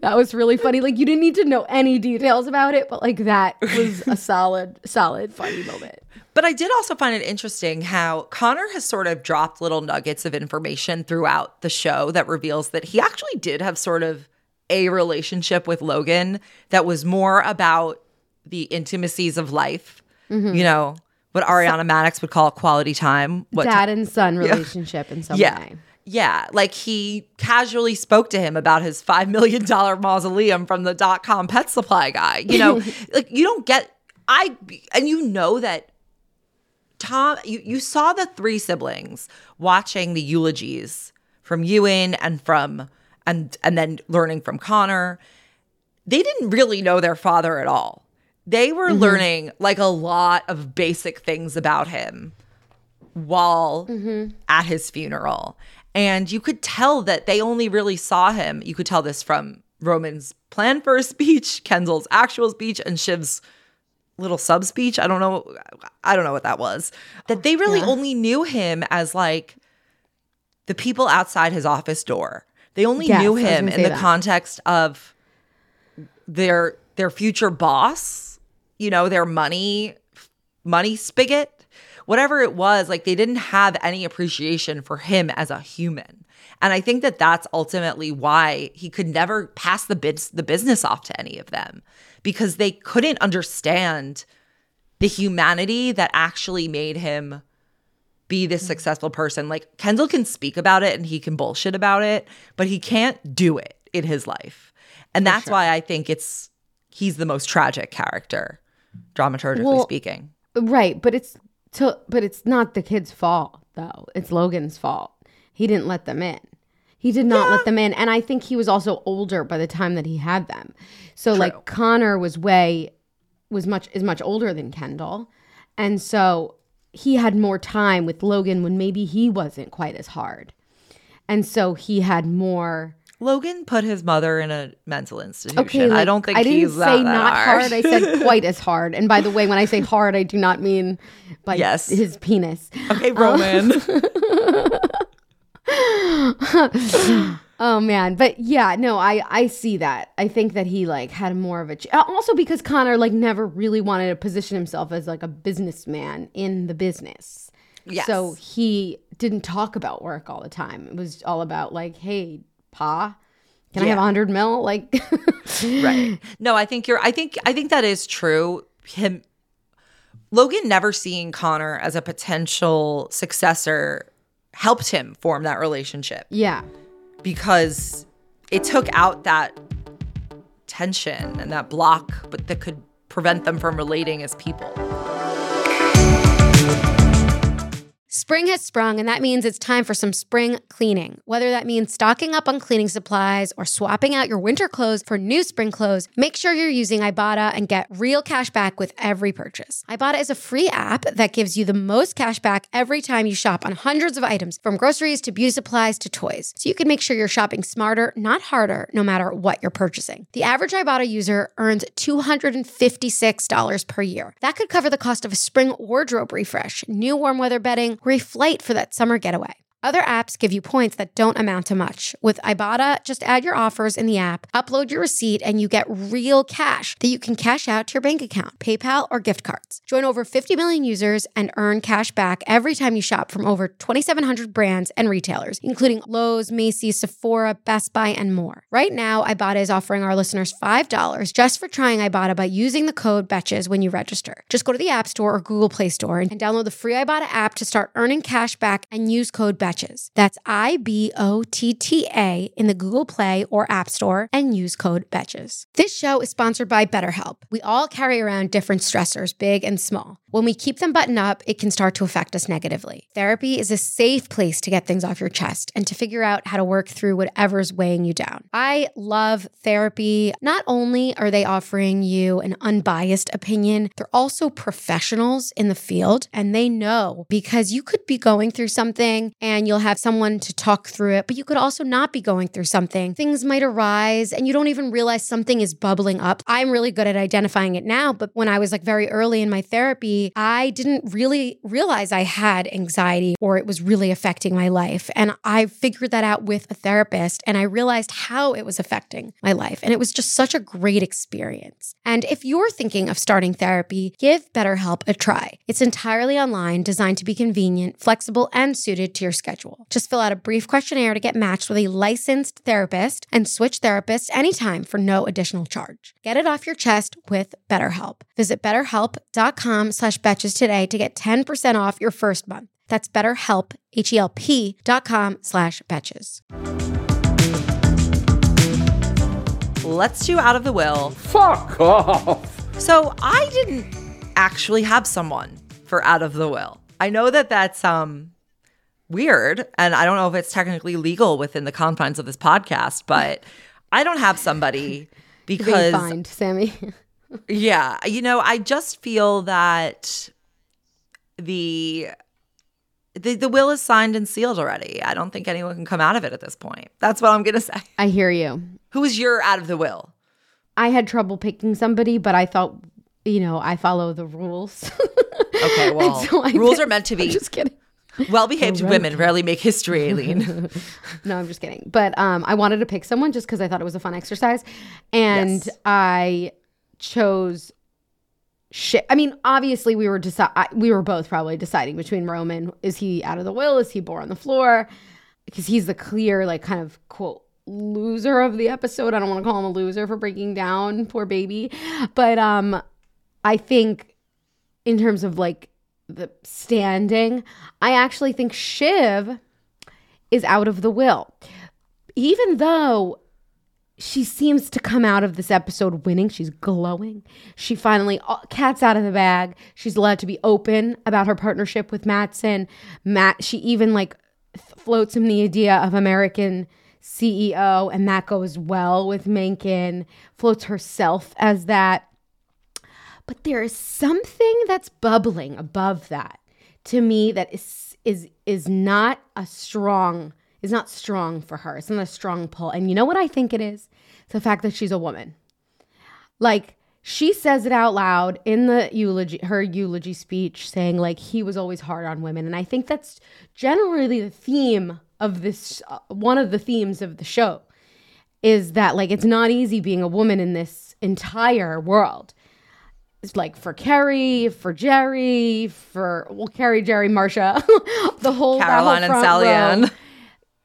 that was really funny. Like, you didn't need to know any details about it, but like that was a solid, solid, funny moment. But I did also find it interesting how Connor has sort of dropped little nuggets of information throughout the show that reveals that he actually did have sort of a relationship with Logan that was more about the intimacies of life. Mm-hmm. You know, what Ariana Madix would call quality time. What Dad and son relationship in some yeah. way. Yeah, like he casually spoke to him about his $5 million mausoleum from the dot com pet supply guy. You know, <laughs> like you don't get, I, and you know that Tom, you, you saw the three siblings watching the eulogies from Ewan and from, and, and then learning from Connor. They didn't really know their father at all. They were learning like a lot of basic things about him while at his funeral. And you could tell that they only really saw him. You could tell this from Roman's plan for a <laughs> speech, Kendall's actual speech, and Shiv's little sub speech. I don't know. I don't know what that was. That they really only knew him as like the people outside his office door. They only Yes, knew him in the that. context of their their future boss, you know, their money money spigot, whatever it was, like they didn't have any appreciation for him as a human. And I think that that's ultimately why he could never pass the biz- the business off to any of them because they couldn't understand the humanity that actually made him be this mm-hmm. successful person. Like Kendall can speak about it and he can bullshit about it, but he can't do it in his life. And that's why I think it's he's the most tragic character dramaturgically Well, speaking. Right, but it's to but it's not the kid's fault though. It's Logan's fault. He didn't let them in. He did not let them in, and I think he was also older by the time that he had them. So like Connor was way was much is much older than Kendall, and so he had more time with Logan when maybe he wasn't quite as hard, and so he had more. Logan put his mother in a mental institution. Okay, I don't think I didn't he's say that, that not hard. hard. I said <laughs> quite as hard. And by the way, when I say hard, I do not mean by Yes. his penis. okay, Roman. <laughs> Oh man, but yeah, no, I I see that. I think that he like had more of a ch- uh, also because Connor like never really wanted to position himself as like a businessman in the business. Yes. So he didn't talk about work all the time. It was all about like, hey, pa, can I have a hundred mil? Like, <laughs> right. No, I think you're I think I think that is true. Him Logan never seeing Connor as a potential successor helped him form that relationship yeah, because it took out that tension and that block but that could prevent them from relating as people. Spring has sprung, and that means it's time for some spring cleaning. Whether that means stocking up on cleaning supplies or swapping out your winter clothes for new spring clothes, make sure you're using Ibotta and get real cash back with every purchase. Ibotta is a free app that gives you the most cash back every time you shop on hundreds of items, from groceries to beauty supplies to toys. So you can make sure you're shopping smarter, not harder, no matter what you're purchasing. The average Ibotta user earns $256 per year. That could cover the cost of a spring wardrobe refresh, new warm weather bedding, or a flight for that summer getaway. Other apps give you points that don't amount to much. With Ibotta, just add your offers in the app, upload your receipt, and you get real cash that you can cash out to your bank account, PayPal, or gift cards. Join over 50 million users and earn cash back every time you shop from over 2,700 brands and retailers, including Lowe's, Macy's, Sephora, Best Buy, and more. Right now, Ibotta is offering our listeners $5 just for trying Ibotta by using the code BETCHES when you register. Just go to the App Store or Google Play Store and download the free Ibotta app to start earning cash back and use code BETCHES. That's I B O T T A in the Google Play or App Store and use code BETCHES. This show is sponsored by BetterHelp. We all carry around different stressors, big and small. When we keep them buttoned up, it can start to affect us negatively. Therapy is a safe place to get things off your chest and to figure out how to work through whatever's weighing you down. I love therapy. Not only are they offering you an unbiased opinion, they're also professionals in the field and they know because you could be going through something and you'll have someone to talk through it, but you could also not be going through something. Things might arise and you don't even realize something is bubbling up. I'm really good at identifying it now, but when I was like very early in my therapy, I didn't really realize I had anxiety or it was really affecting my life. And I figured that out with a therapist and I realized how it was affecting my life. And it was just such a great experience. And if you're thinking of starting therapy, give BetterHelp a try. It's entirely online, designed to be convenient, flexible, and suited to your schedule. Just fill out a brief questionnaire to get matched with a licensed therapist and switch therapists anytime for no additional charge. Get it off your chest with BetterHelp. Visit betterhelp.com slash betches today to get 10% off your first month. That's betterhelp, H-E-L-P dot com slash betches. Let's do out of the will. Fuck off! So I didn't actually have someone for out of the will. I know that that's um weird, and I don't know if it's technically legal within the confines of this podcast, but I don't have somebody <laughs> because fined, Sami. <laughs> yeah, you know, I just feel that the the, the will is signed and sealed already. I don't think anyone can come out of it at this point. That's what I'm gonna say. I hear you. Who is your out of the will? I had trouble picking somebody, but I thought, you know, I follow the rules. <laughs> Okay, well, so rules did- are meant to I'm be. just kidding. Well-behaved women rarely make history, Aleen. <laughs> No, I'm just kidding. But um, I wanted to pick someone just because I thought it was a fun exercise, and Yes. I chose. Shit. I mean, obviously, we were deci- we were both probably deciding between Roman. Is he out of the will? Is he bore on the floor? Because he's the clear, like, kind of quote loser of the episode. I don't want to call him a loser for breaking down, poor baby. But um, I think in terms of like the standing, I actually think Shiv is out of the will. Even though she seems to come out of this episode winning. She's glowing. She finally, uh, cat's out of the bag. She's allowed to be open about her partnership with Matsson. Matt, she even like floats him the idea of American CEO, and that goes well with Mencken. Floats herself as that. But there is something that's bubbling above that to me that is is is not a strong is not strong for her. It's not a strong pull. And you know what I think it is? It's the fact that she's a woman. Like she says it out loud in the eulogy her eulogy speech saying like he was always hard on women and I think that's generally the theme of this uh, one of the themes of the show is that like it's not easy being a woman in this entire world. It's like for Kerry, for Gerri, for well, Kerry, Gerri, Marcia, <laughs> the whole that whole Caroline and Sally. Ann. <laughs>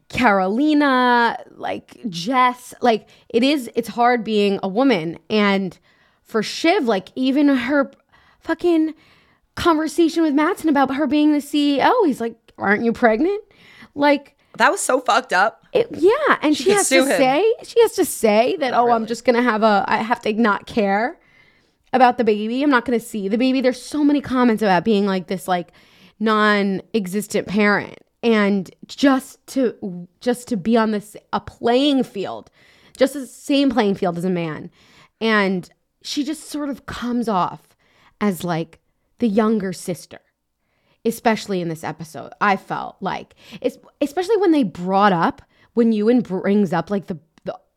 Carolina, like Jess, like it is, it's hard being a woman. And for Shiv, like even her fucking conversation with Matsson about her being the CEO, he's like, Aren't you pregnant? Like, That was so fucked up. it, yeah. And she, could has to him. say, she has to say that, oh, I'm just going to have a, I have to not care about the baby. I'm not going to see the baby. There's so many comments about being like this, like non existent parent. And just to just to be on this a playing field, just the same playing field as a man, and she just sort of comes off as like the younger sister especially in this episode. I felt like, especially when they brought up when Ewan brings up like the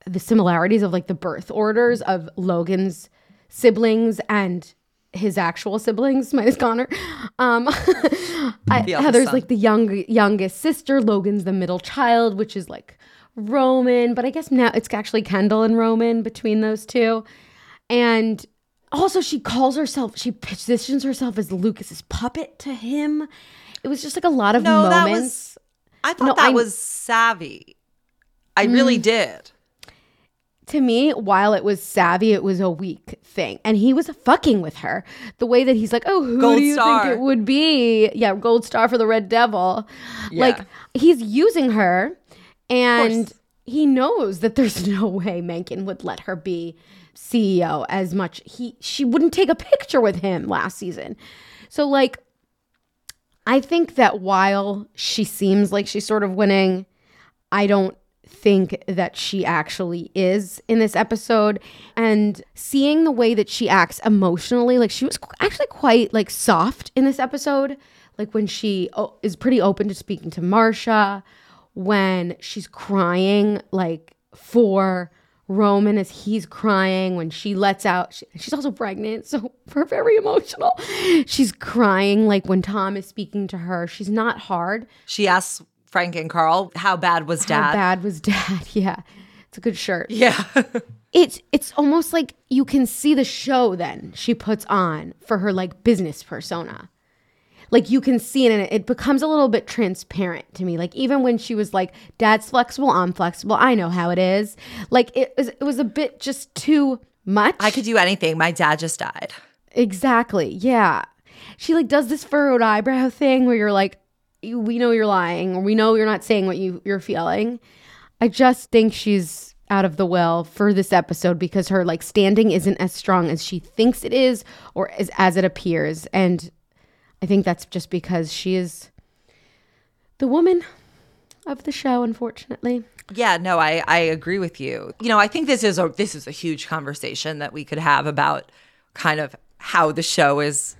the similarities of like the birth orders of Logan's siblings and his actual siblings <laughs> minus Connor. Um, <laughs> I, The how eldest there's son. like the young youngest sister. Logan's the middle child, which is like Roman, but I guess now it's actually Kendall and Roman between those two. And also, she calls herself, she positions herself as Lukas's puppet to him. It was just like a lot of No, moments. that was. I thought No, that I- was savvy. I really did. To me, while it was savvy, it was a weak thing. And he was fucking with her. The way that he's like, oh, who Gold do you star. think it would be? Yeah, gold star for the Red Devil. Yeah. Like, he's using her and he knows that there's <laughs> no way Mencken would let her be CEO as much. He she wouldn't take a picture with him last season. So like I think that while she seems like she's sort of winning, I don't think that she actually is in this episode. And seeing the way that she acts emotionally like she was actually quite like soft in this episode. Like when she oh, is pretty open to speaking to Marcia when she's crying like for Roman as he's crying when she lets out she- she's also pregnant so <laughs> we're very emotional. She's crying like when Tom is speaking to her. She's not hard. She asks Frank and Karl, "How bad was dad? how bad was dad? <laughs> Yeah. It's a good shirt. Yeah. <laughs> It's it's almost like you can see the show then she puts on for her like business persona. Like you can see it and it, it becomes a little bit transparent to me. Like even when she was like, Dad's flexible, I'm flexible, I know how it is. Like it was it was a bit just too much. I could do anything. My dad just died. Exactly. Yeah. She like does this furrowed eyebrow thing where you're like, "You- we know you're lying, we know you're not saying what you you're feeling. I just think she's out of the will for this episode because her like standing isn't as strong as she thinks it is or as as it appears, and I think that's just because she is the woman of the show, unfortunately. Yeah, no, I I agree with you. You know, I think this is a this is a huge conversation that we could have about kind of how the show is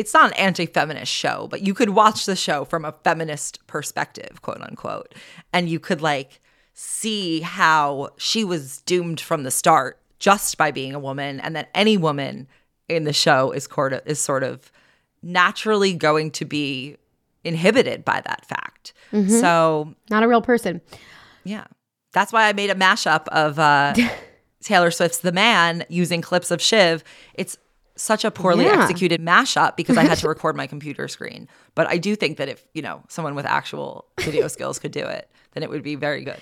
it's not an anti-feminist show, but you could watch the show from a feminist perspective, quote unquote, and you could like see how she was doomed from the start just by being a woman and that any woman in the show is sort of, is sort of naturally going to be inhibited by that fact. So Not a real person. yeah. That's why I made a mashup of uh, <laughs> Taylor Swift's The Man using clips of Shiv. It's such a poorly Yeah. executed mashup because I had to <laughs> record my computer screen. But I do think that if, you know, someone with actual video skills could do it, then it would be very good.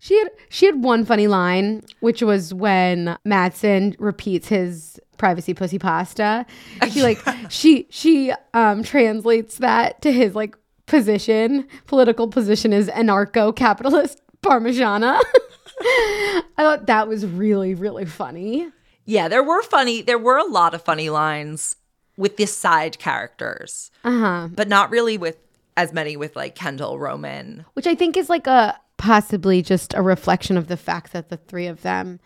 She had she had one funny line, which was when Matsson repeats his privacy pussy pasta. She <laughs> like she she um translates that to his like position, political position is anarcho capitalist parmigiana. <laughs> I thought that was really, really funny. Yeah, there were funny. There were a lot of funny lines with the side characters, Uh-huh. but not really with as many with like Kendall, Roman. Which I think is like a possibly just a reflection of the fact that the three of them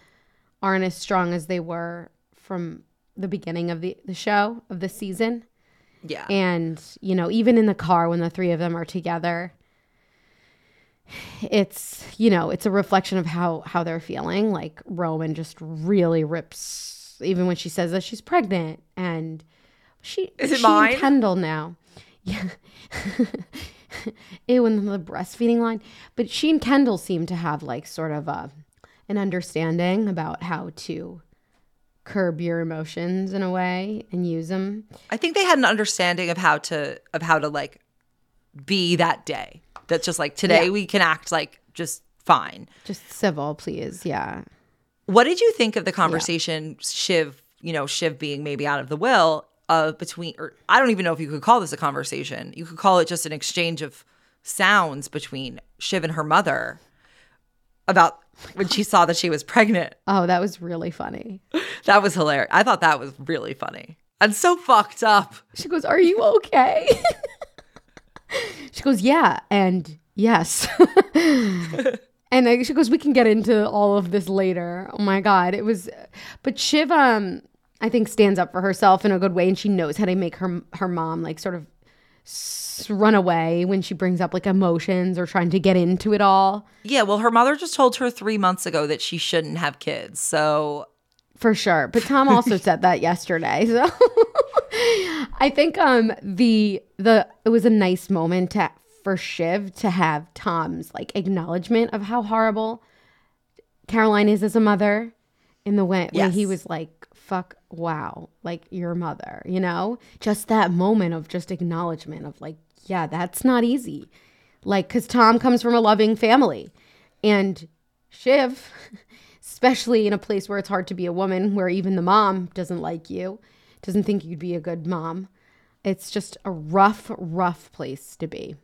aren't as strong as they were from the beginning of the, the show, of the season. Yeah, And, you know, even in the car when the three of them are together, it's, you know, it's a reflection of how how they're feeling. Like Roman just really rips even when she says that she's pregnant and she Is it she mine? and Kendall now. <laughs> Yeah. Ew, and the breastfeeding line. But she and Kendall seem to have like sort of a an understanding about how to curb your emotions in a way and use them. I think they had an understanding of how to of how to like be that day. That's just like today Yeah. we can act like just fine. Just civil, please. Yeah. What did you think of the conversation Shiv, you know, Shiv being maybe out of the will of between or I don't even know if you could call this a conversation. You could call it just an exchange of sounds between Shiv and her mother about when she saw that she was pregnant. <laughs> Oh, that was really funny. That was hilarious. I thought that was really funny. And so fucked up. She goes, Are you okay? <laughs> goes, Yeah. And yes. <laughs> and I, she goes, We can get into all of this later. Oh my God. It was, but Shiv, um, I think stands up for herself in a good way and she knows how to make her her mom like sort of s- run away when she brings up like emotions or trying to get into it all. Yeah, well, her mother just told her three months ago that she shouldn't have kids. So For sure. But Tom also <laughs> said that yesterday. So <laughs> I think um the the it was a nice moment to, for Shiv to have Tom's like acknowledgement of how horrible Caroline is as a mother in the way when he was like fuck wow like your mother you know just that moment of just acknowledgement of like yeah that's not easy like cuz Tom comes from a loving family and Shiv <laughs> especially in a place where it's hard to be a woman where even the mom doesn't like you doesn't think you'd be a good mom it's just a rough rough place to be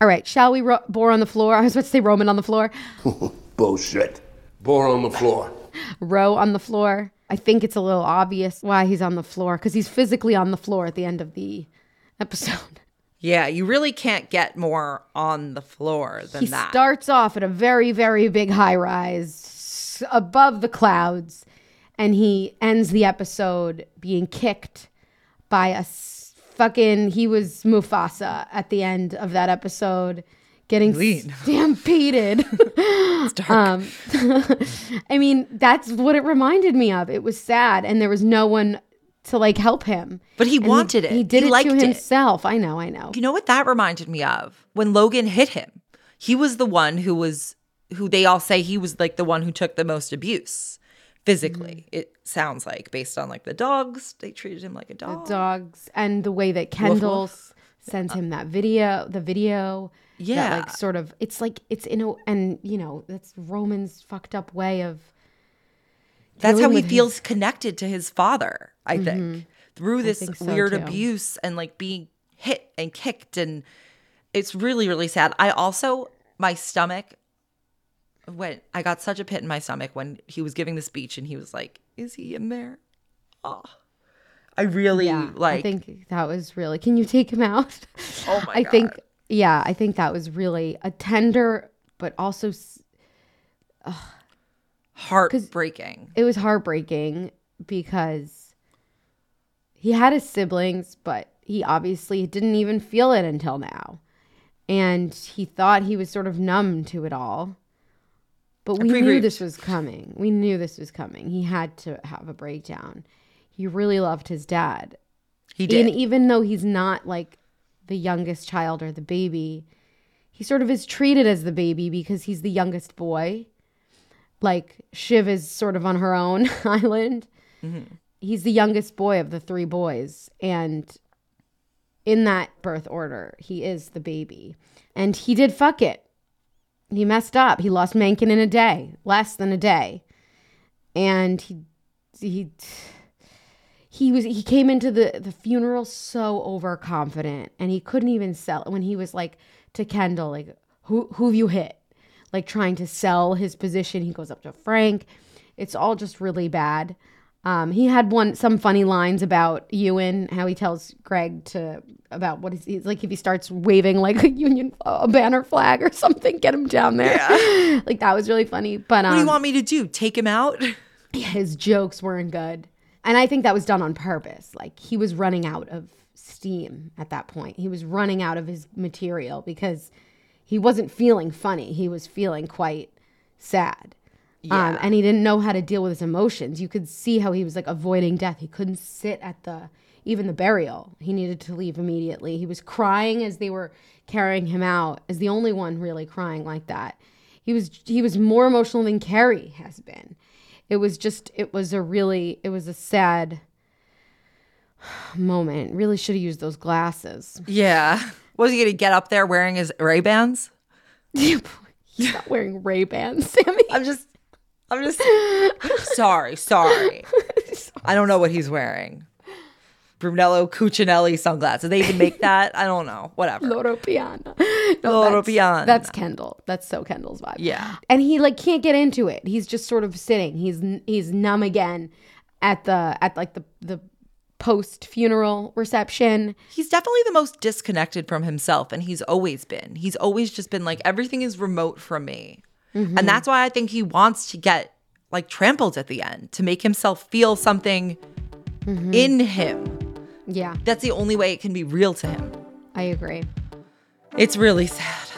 all right shall we ro- bore on the floor <laughs> i was about to say roman on the floor <laughs> Bullshit. Bore on the floor. <laughs> row on the floor i think it's a little obvious why he's on the floor because he's physically on the floor at the end of the episode yeah, you really can't get more on the floor than he that. starts off at a very very big high rise above the clouds and he ends the episode being kicked by a fucking he was mufasa at the end of that episode getting Lean. <laughs> stampeded <laughs> um <laughs> i mean that's what it reminded me of it was sad and there was no one to like help him But he And wanted it. he did He it liked to it. himself i know i know you know what that reminded me of? When Logan hit him. He was the one who was who they all say he was like the one who took the most abuse physically. Mm-hmm. It sounds like based on like the dogs, they treated him like a dog. The dogs and the way that Kendall s- sends him that video, the video. that, Yeah. like sort of, it's like it's in a, and you know, that's Roman's fucked up way of. That's how he feels his- connected to his father, I think. Through this think so, weird too. abuse and like being hit and kicked and it's really really sad. I also my stomach went I got such a pit in my stomach when he was giving the speech and he was like, "Is he in there?" Oh. I really Yeah, like I think that was really. Can you take him out? Oh my god. <laughs> I think, yeah, I think that was really a tender, but also s- heartbreaking. it was heartbreaking because he had his siblings, but he obviously didn't even feel it until now. And he thought he was sort of numb to it all. But we knew this was coming. We knew this was coming. He had to have a breakdown. He really loved his dad. He did. And even though he's not like the youngest child or the baby, he sort of is treated as the baby because he's the youngest boy. Like Shiv is sort of on her own <laughs> island. Mm-hmm. He's the youngest boy of the three boys. And in that birth order, he is the baby. And he did fuck it. He messed up. He lost Mencken in a day, less than a day. And he he he was he came into the the funeral so overconfident and he couldn't even sell when he was like to Kendall like who who have you hit like trying to sell his position. He goes up to Frank. It's all just really bad. Um, he had one some funny lines about Ewan, how he tells Greg to about what is he's like if he starts waving like a Union a banner flag or something, get him down there. <laughs> like that was really funny. But um, What do you want me to do? Take him out? <laughs> his jokes weren't good. And I think that was done on purpose. Like he was running out of steam at that point. He was running out of his material because he wasn't feeling funny. He was feeling quite sad. Um, and he didn't know how to deal with his emotions. You could see how he was like avoiding death. He couldn't sit at the even the burial. He needed to leave immediately. He was crying as they were carrying him out, as the only one really crying like that. He was he was more emotional than Kerry has been. It was just it was a really it was a sad moment. Really should have used those glasses. yeah. Was he going to get up there wearing his Ray Bans? <laughs> He's not wearing Ray Bans, Sami. I'm just, I'm just <laughs> sorry, sorry. <laughs> I don't know what he's wearing. Brunello Cucinelli sunglasses. They even make that? I don't know. Whatever. Loro Piana. Loro that's, Piana. That's Kendall. That's so Kendall's vibe. Yeah. And he like can't get into it. He's just sort of sitting. He's he's numb again at the at like the the post funeral reception. He's definitely the most disconnected from himself, and he's always been. He's always just been like, everything is remote from me. And that's why I think he wants to get like trampled at the end to make himself feel something in him. Yeah, That's the only way it can be real to him. I agree. It's really sad.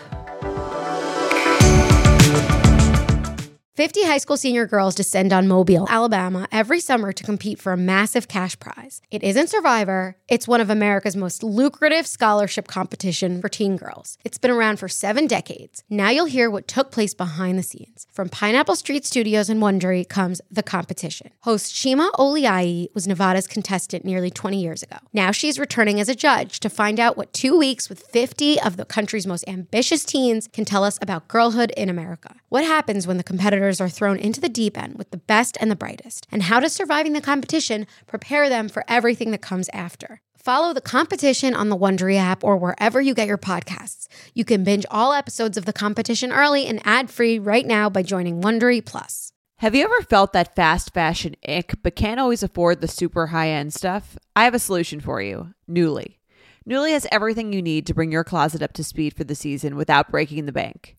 50 high school senior girls descend on Mobile, Alabama every summer to compete for a massive cash prize. It isn't Survivor, it's one of America's most lucrative scholarship competition for teen girls. It's been around for 7 decades. Now you'll hear what took place behind the scenes. From Pineapple Street Studios and Wondery comes The Competition. Host Shima Oliai was Nevada's contestant nearly 20 years ago. Now she's returning as a judge to find out what 2 weeks with 50 of the country's most ambitious teens can tell us about girlhood in America. What happens when the competitors are thrown into the deep end with the best and the brightest? And how does surviving the competition prepare them for everything that comes after? Follow the competition on the Wondery app or wherever you get your podcasts. You can binge all episodes of the competition early and ad-free right now by joining Wondery Plus. Have you ever felt that fast fashion ick but can't always afford the super high end stuff? I have a solution for you Nuuly. Nuuly has everything you need to bring your closet up to speed for the season without breaking the bank.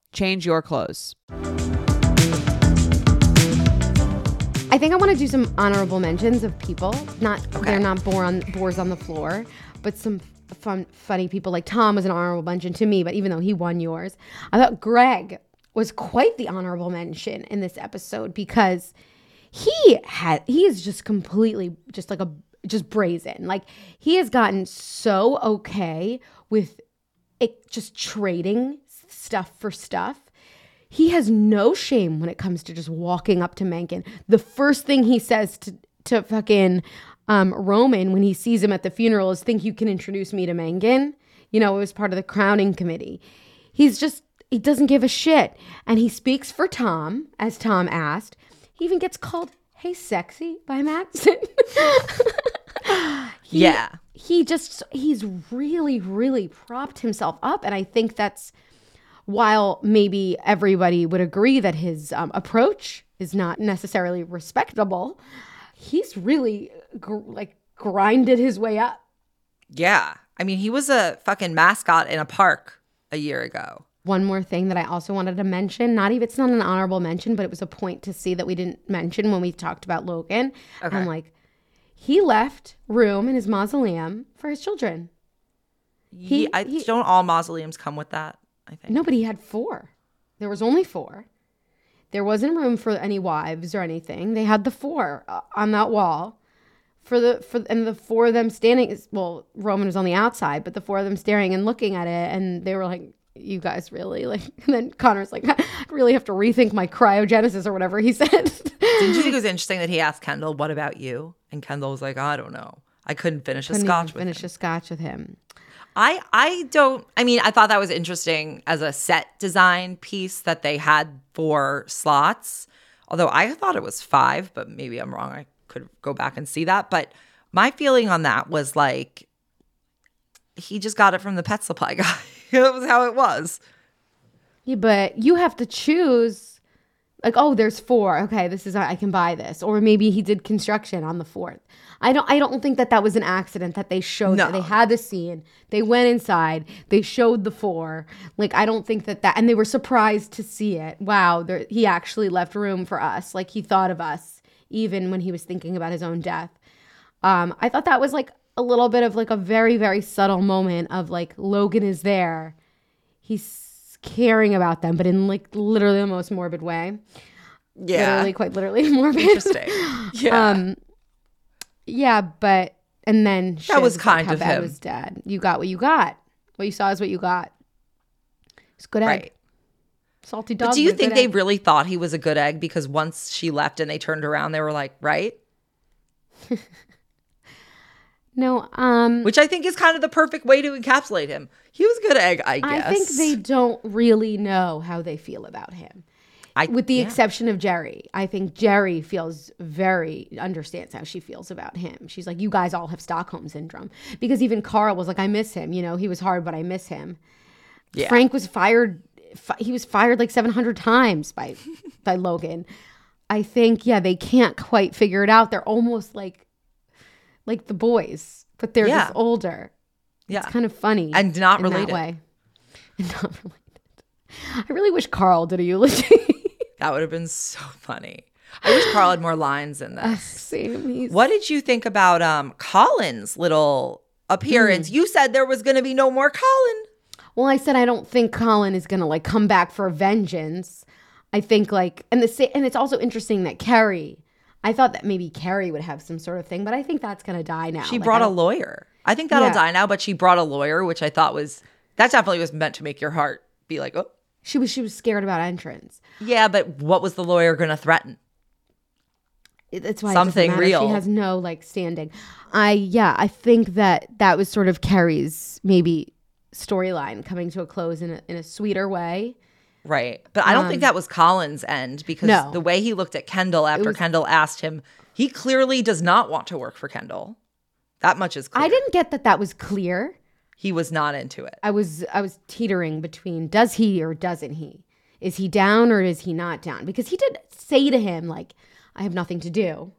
Change your clothes. I think I want to do some honorable mentions of people. Not they're not bore on bores on the floor, but some fun funny people. Like Tom was an honorable mention to me, but even though he won yours, I thought Greg was quite the honorable mention in this episode because he had he is just completely just like a just brazen. Like he has gotten so okay with it just trading stuff for stuff. He has no shame when it comes to just walking up to Mencken. The first thing he says to to fucking um, Roman when he sees him at the funeral is, "Think you can introduce me to Mencken?" You know, it was part of the crowning committee. He's just he doesn't give a shit, and he speaks for Tom, as Tom asked. He even gets called "Hey, sexy" by Matsson. <laughs> He- Yeah. he just he's really really propped himself up and i think that's while maybe everybody would agree that his um, approach is not necessarily respectable he's really gr- like grinded his way up Yeah. I mean, he was a fucking mascot in a park a year ago. One more thing that I also wanted to mention, not even it's not an honorable mention, but it was a point to see that we didn't mention when we talked about Logan. Okay. I'm like, he left room in his mausoleum for his children. He, I, he- don't all mausoleums come with that. I think. No, but he had four. There was only four. There wasn't room for any wives or anything. They had the four uh, on that wall. For the for and the four of them standing. Well, Roman was on the outside, but the four of them staring and looking at it, and they were like, "You guys really <laughs> like?" And then Connor's like, "I really have to rethink my cryogenesis or whatever he <laughs> said." Didn't you think it was interesting that he asked Kendall, "What about you?" And Kendall was like, "I don't know. I couldn't finish a Couldn't scotch even with finish him." a scotch with him. I I don't. I mean, I thought that was interesting as a set design piece that they had four slots. Although I thought it was five, but maybe I'm wrong. I could go back and see that. But my feeling on that was like he just got it from the pet supply <laughs> guy. that was how it was. Yeah, but you have to choose. Like, oh, there's four. Okay, this is I can buy this, or maybe he did construction on the fourth. I don't. I don't think that that was an accident that they showed. No. They had the scene. They went inside. They showed the four. Like, I don't think that that, and they were surprised to see it. Wow, there, he actually left room for us. Like he thought of us, even when he was thinking about his own death. Um, I thought that was like a little bit of like a very very subtle moment of like Logan is there he's caring about them, but in like literally the most morbid way. Yeah. Literally, quite literally <laughs> morbid. Interesting. <laughs> Yeah. um, yeah, but and then That was kind how of him. Was dad? You got what you got. What you saw is what you got. It's good egg. right. Salty dog. But do you think they egg. really thought he was a good egg because once she left and they turned around, they were like, right? <laughs> No. Um. Which I think is kind of the perfect way to encapsulate him. He was a good egg, I guess. I think they don't really know how they feel about him. I, with the yeah. exception of Gerri. I think Gerri feels very understands how she feels about him. She's like, you guys all have Stockholm syndrome because even Karl was like, I miss him. You know, he was hard, but I miss him. Yeah. Frank was fired. Fi- he was fired like seven hundred times by by Logan. I think yeah, they can't quite figure it out. They're almost like like the boys, but they're Yeah. just older. yeah. It's kind of funny And not related. way. <laughs> And not related. I really wish Karl did a eulogy. <laughs> That would have been so funny. I wish Karl had more lines in <laughs> this. Same. What did you think about um Colin's little appearance? Hmm. You said there was going to be no more Colin. Well, I said I don't think Colin is gonna like come back for vengeance. I think like and the and it's also interesting that Kerry. I thought that maybe Kerry would have some sort of thing, but I think that's gonna die now. She Like, brought a lawyer. I think that'll Yeah. die now, but she brought a lawyer, which I thought was that definitely was meant to make your heart be like, oh, She was she was scared about entrance. yeah. But what was the lawyer going to threaten? That's why Something real. She has no like standing. I yeah, I think that that was sort of Kerry's maybe storyline coming to a close in a in a sweeter way. Right. But I don't think that was Colin's end because Um, No. the way he looked at Kendall after was- Kendall asked him, he clearly does not want to work for Kendall. That much is clear. I didn't get that that was clear. He was not into it. I was I was teetering between does he or doesn't he? Is he down or is he not down? Because he did say to him like I have nothing to do.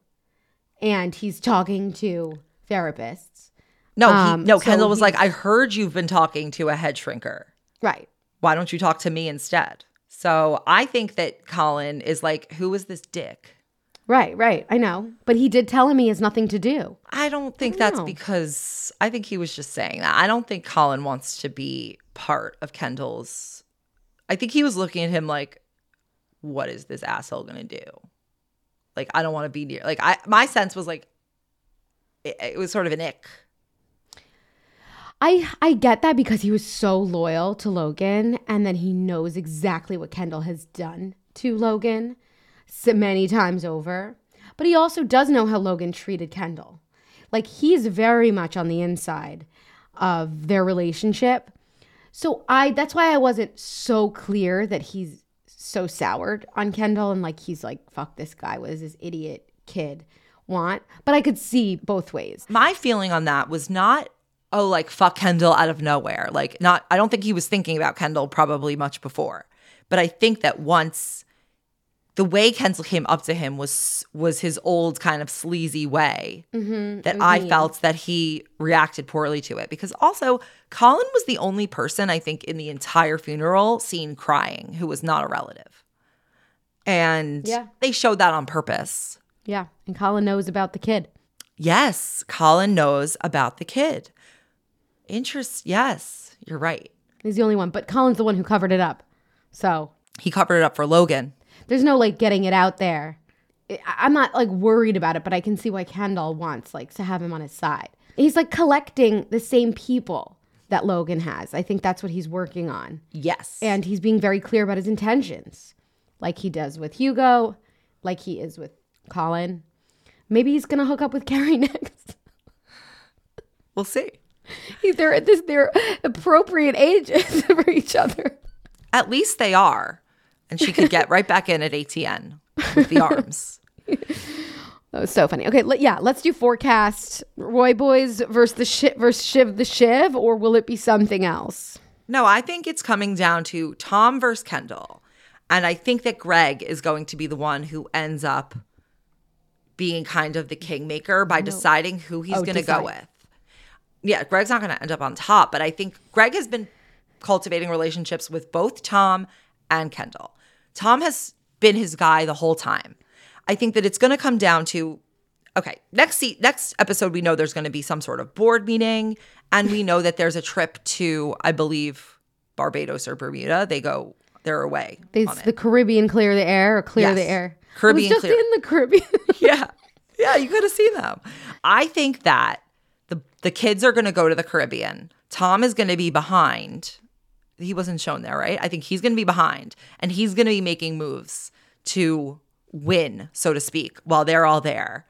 And he's talking to therapists. No, Um, he, no. so Kendall was like, "I heard you've been talking to a head shrinker. Right. Why don't you talk to me instead?" So I think that Colin is like, "Who is this dick?" Right, right. I know. But he did tell him he has nothing to do. I don't think that's know. because I think he was just saying that. I don't think Colin wants to be part of Kendall's. I think he was looking at him like, "What is this asshole gonna do?" Like, I don't want to be near. Like, I my sense was like, it, it was sort of an ick. I I get that because he was so loyal to Logan and then he knows exactly what Kendall has done to Logan so many times over. But he also does know how Logan treated Kendall. Like he's very much on the inside of their relationship. So I that's why I wasn't so clear that he's so soured on Kendall and like he's like fuck this guy what does this idiot kid want? But I could see both ways. my feeling on that was not oh like fuck kendall out of nowhere like not i don't think he was thinking about kendall probably much before but i think that once the way Kendall came up to him was was his old kind of sleazy way mm-hmm, that I felt that he reacted poorly to it because also Colin was the only person I think in the entire funeral seen crying who was not a relative. And Yeah. they showed that on purpose. Yeah. And Colin knows about the kid. Yes, Colin knows about the kid. Interest, yes, you're right. He's the only one, but Colin's the one who covered it up. So He covered it up for Logan. there's no like getting it out there. I- I'm not like worried about it, but I can see why Kendall wants like to have him on his side. He's like collecting the same people that Logan has. I think that's what he's working on. Yes. And he's being very clear about his intentions, like he does with Hugo, like he is with Colin. Maybe he's gonna hook up with Kerry <laughs> next. we'll see. <laughs> they're at this they're appropriate ages <laughs> for each other. At least they are. And she could get right back in at ATN with the arms. <laughs> That was so funny. Okay, let, yeah, let's do forecast. Roy Boys versus the Shiv versus Shiv the Shiv, or will it be something else? No, I think it's coming down to Tom versus Kendall. And I think that Greg is going to be the one who ends up being kind of the kingmaker by deciding who he's Oh, going to go with. Yeah, Greg's not going to end up on top, but I think Greg has been cultivating relationships with both Tom and Kendall. Tom has been his guy the whole time. I think that it's going to come down to okay, next se- next episode we know there's going to be some sort of board meeting and we know that there's a trip to I believe Barbados or Bermuda. They go they're away. They, on it. the Caribbean clear the air or clear Yes. the air. Caribbean I was just clear. in the Caribbean. <laughs> yeah. Yeah, you got to see them. I think that the kids are going to go to the Caribbean. Tom is going to be behind. He wasn't shown there, right? I think he's going to be behind and he's going to be making moves to win, so to speak, while they're all there.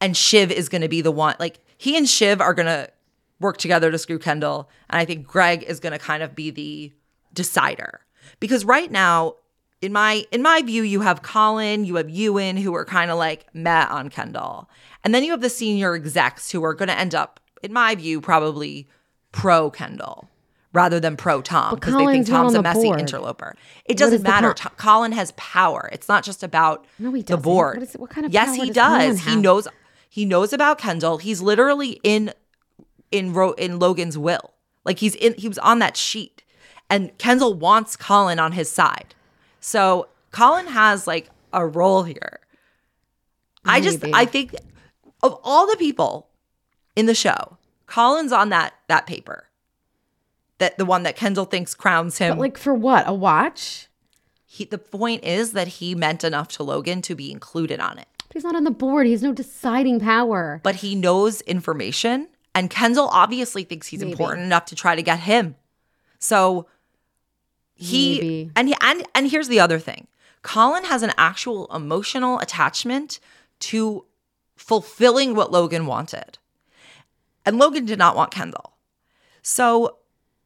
And Shiv is going to be the one like he and Shiv are going to work together to screw Kendall and I think Greg is going to kind of be the decider. Because right now in my in my view, you have Colin, you have Ewan, who are kind of like met on Kendall, and then you have the senior execs who are going to end up, in my view, probably pro Kendall rather than pro Tom because they think Tom's a messy board. interloper. It doesn't matter. Col- To- Colin has power. It's not just about No, he the board. What is what kind of yes, he does He knows. He knows about Kendall. He's literally in in Ro- in Logan's will. Like he's in. He was on that sheet, and Kendall wants Colin on his side. So Colin has like a role here. I just I think of all the people in the show, Colin's on that that paper. That the one that Kendall thinks crowns him. but like for what? A watch? he, the point is that he meant enough to Logan to be included on it. But He's not on the board. He has no deciding power. But he knows information and Kendall obviously thinks he's important enough to try to get him. So he Maybe. and he, and and here's the other thing. Colin has an actual emotional attachment to fulfilling what Logan wanted. And Logan did not want Kendall. So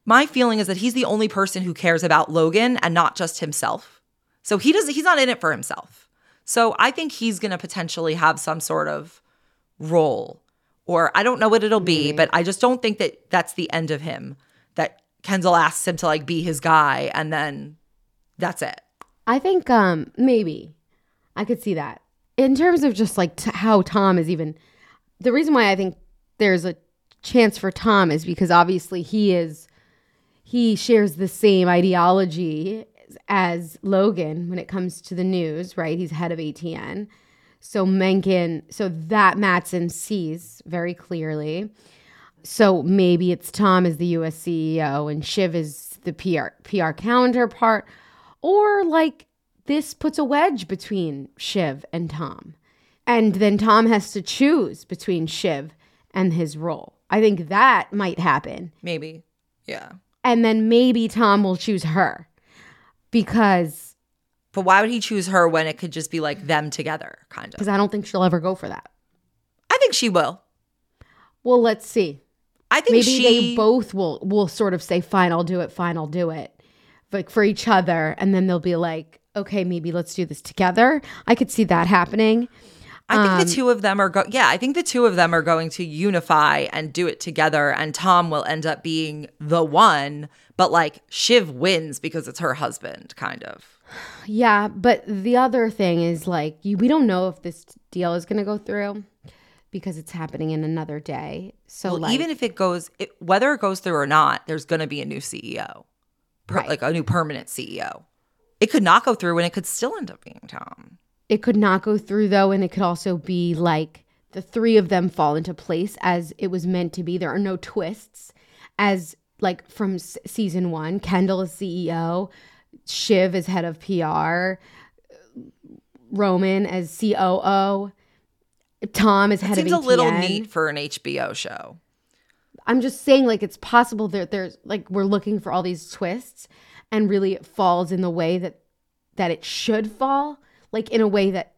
my feeling is that he's the only person who cares about Logan and not just himself. So he doesn't he's not in it for himself. So I think he's going to potentially have some sort of role or I don't know what it'll be, but I just don't think that that's the end of him. That Kendall asks him to like be his guy and then that's it. I think um maybe I could see that in terms of just like t- how Tom is even. The reason why I think there's a chance for Tom is because obviously he is he shares the same ideology as Logan when it comes to the news, right? He's head of ATN. So Mencken, so that Matsson sees very clearly. So maybe it's Tom as the US CEO and Shiv is the PR PR counterpart. Or like this puts a wedge between Shiv and Tom. And then Tom has to choose between Shiv and his role. I think that might happen. Maybe. Yeah. And then maybe Tom will choose her because But why would he choose her when it could just be like them together, kind of? because I don't think she'll ever go for that. I think she will. Well, let's see. I think Maybe she they both will will sort of say, "Fine, I'll do it. Fine, I'll do it," like for each other, and then they'll be like, "Okay, maybe let's do this together." I could see that happening. I think Um, the two of them are go yeah, I think the two of them are going to unify and do it together and Tom will end up being the one, but like Shiv wins because it's her husband, kind of. <sighs> Yeah, but the other thing is like you, we don't know if this deal is going to go through because it's happening in another day. So Well, like, even if it goes, it, whether it goes through or not, there's going to be a new CEO, per, Right. like a new permanent CEO. It could not go through, and it could still end up being Tom. it could not go through though, and it could also be like the three of them fall into place as it was meant to be. There are no twists, as like from s- season one. Kendall is CEO, Shiv is head of PR, Roman as COO. Tom is It head seems of a little neat for an HBO show. I'm just saying, like, it's possible that there's like we're looking for all these twists, and really it falls in the way that that it should fall, like in a way that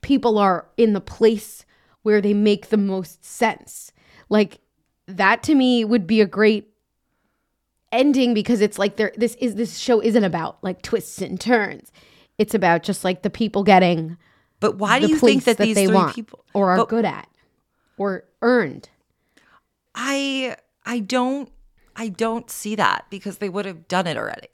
people are in the place where they make the most sense. Like that to me would be a great ending because it's like there this is this show isn't about like twists and turns. It's about just like the people getting But why do you think place that, these three people or are But good at or earned. I I don't I don't see that because they would have done it already.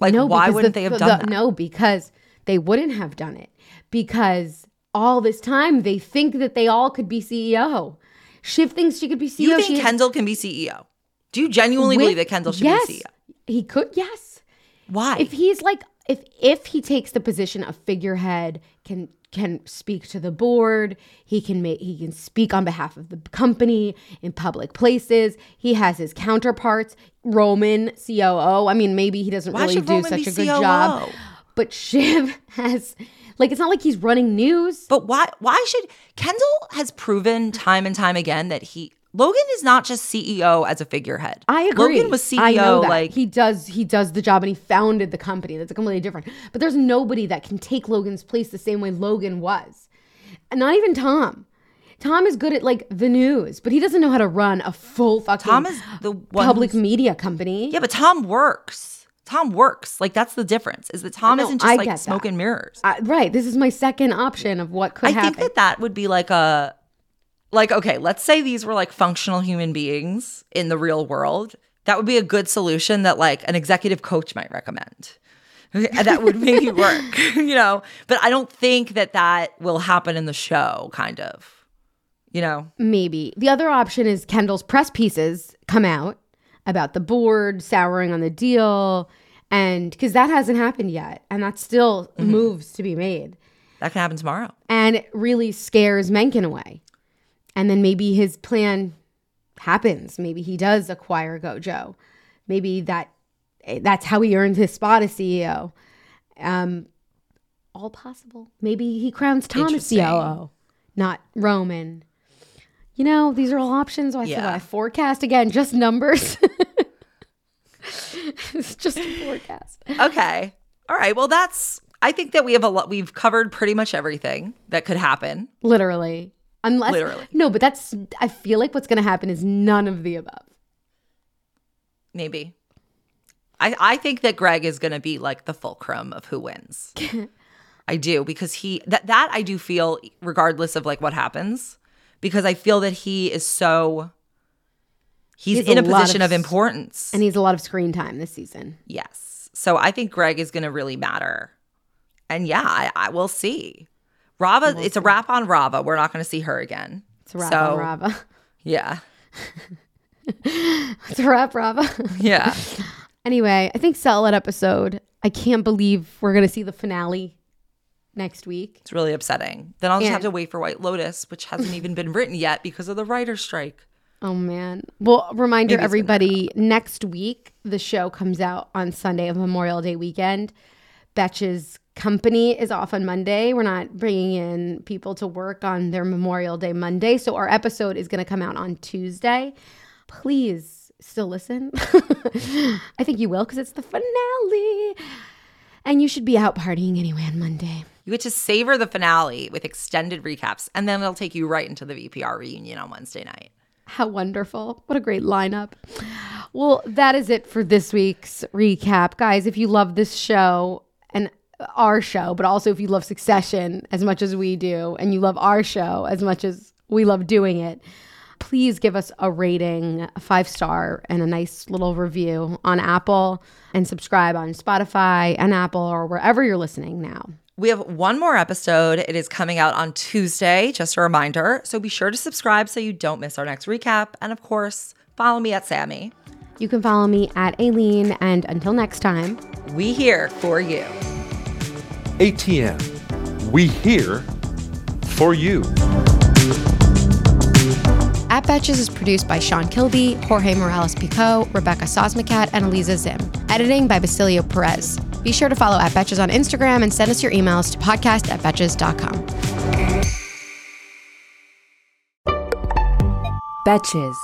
Like no, why wouldn't the- they have the- done that? No, because they wouldn't have done it. Because all this time they think that they all could be CEO. Shiv thinks she could be CEO. you think She- Kendall can be CEO? Do you genuinely with- believe that Kendall should yes, be CEO? He could, yes. Why? If he's like if if he takes the position of figurehead, can can speak to the board, he can make he can speak on behalf of the company in public places. He has his counterparts, Roman COO. I mean, maybe he doesn't Why really do Roman such a good job. But Shiv <laughs> has like it's not like he's running news. But why why should Kendall has proven time and time again that he Logan is not just CEO as a figurehead. I agree. Logan was CEO I that. like he does he does the job and he founded the company. That's completely different. But there's nobody that can take Logan's place the same way Logan was. And not even Tom. Tom is good at like the news, but he doesn't know how to run a full fucking Tom is the public media company. Yeah, but Tom works. Tom works. Like that's the difference. Is that Tom know, isn't just get like that. smoke and mirrors. Uh, right. This is my second option of what could happen. I happen. think that that would be like a like okay, let's say these were like functional human beings in the real world. That would be a good solution that like an executive coach might recommend. <laughs> That would maybe <laughs> work, <laughs> you know. But I don't think that that will happen in the show. Kind of, you know. Maybe. The other option is Kendall's press pieces come out about the board souring on the deal. And because that hasn't happened yet. And that's still Mm-hmm. moves to be made. That can happen tomorrow. And it really scares Mencken away. And then maybe his plan happens. Maybe he does acquire Gojo. Maybe that that's how he earns his spot as CEO. Um, all possible. Maybe he crowns Thomas. COO, not Roman. You know, these are all options. I Yeah. I forecast again, just numbers. <laughs> it's just a forecast. Okay. All right. Well, that's. I think that we have a lot. We've covered pretty much everything that could happen. Literally. Unless Literally. No, but that's I feel like what's gonna happen is none of the above. Maybe. I, I think that Greg is going to be like the fulcrum of who wins. <laughs> I do because he that that I do feel regardless of like what happens because I feel that he is so he's He in a, a position of of, importance. And he's a lot of screen time this season. yes. So I think Greg is going to really matter. And yeah, I, I will see. Rava, it's a wrap on Rava. We're not going to see her again. It's a wrap so, on Rava. <laughs> Yeah. <laughs> it's a wrap, Rava. Yeah. <laughs> anyway, I think Solid episode. I can't believe we're gonna see the finale next week. It's really upsetting. Then I'll just have to wait for White Lotus, which hasn't even been written yet because of the writer's strike. Oh man. Well, reminder Maybe everybody, next week the show comes out on Sunday of Memorial Day weekend. Betch's company is off on Monday. We're not bringing in people to work on their Memorial Day Monday, so our episode is going to come out on Tuesday. Please still listen. <laughs> I think you will because it's the finale. And you should be out partying anyway on Monday. You get to savor the finale with extended recaps, and then it'll take you right into the VPR reunion on Wednesday night. How wonderful. What a great lineup. Well, that is it for this week's recap. Guys, if you love this show and our show, but also if you love Succession as much as we do, and you love our show as much as we love doing it, please give us a rating, a five star, and a nice little review on Apple and subscribe on Spotify and Apple or wherever you're listening now. We have one more episode. It is coming out on Tuesday, just a reminder. So be sure to subscribe so you don't miss our next recap. And of course, follow me at Sami. You can follow me at Aleen. And until next time, We here for you. ATM. We here for you. At Betches is produced by Sean Kilby, Jorge Morales Pico, Rebecca Sosmacat, and Eliza Zim. Editing by Basilio Perez. Be sure to follow at Betches on Instagram and send us your emails to podcast at Betches.com. Betches.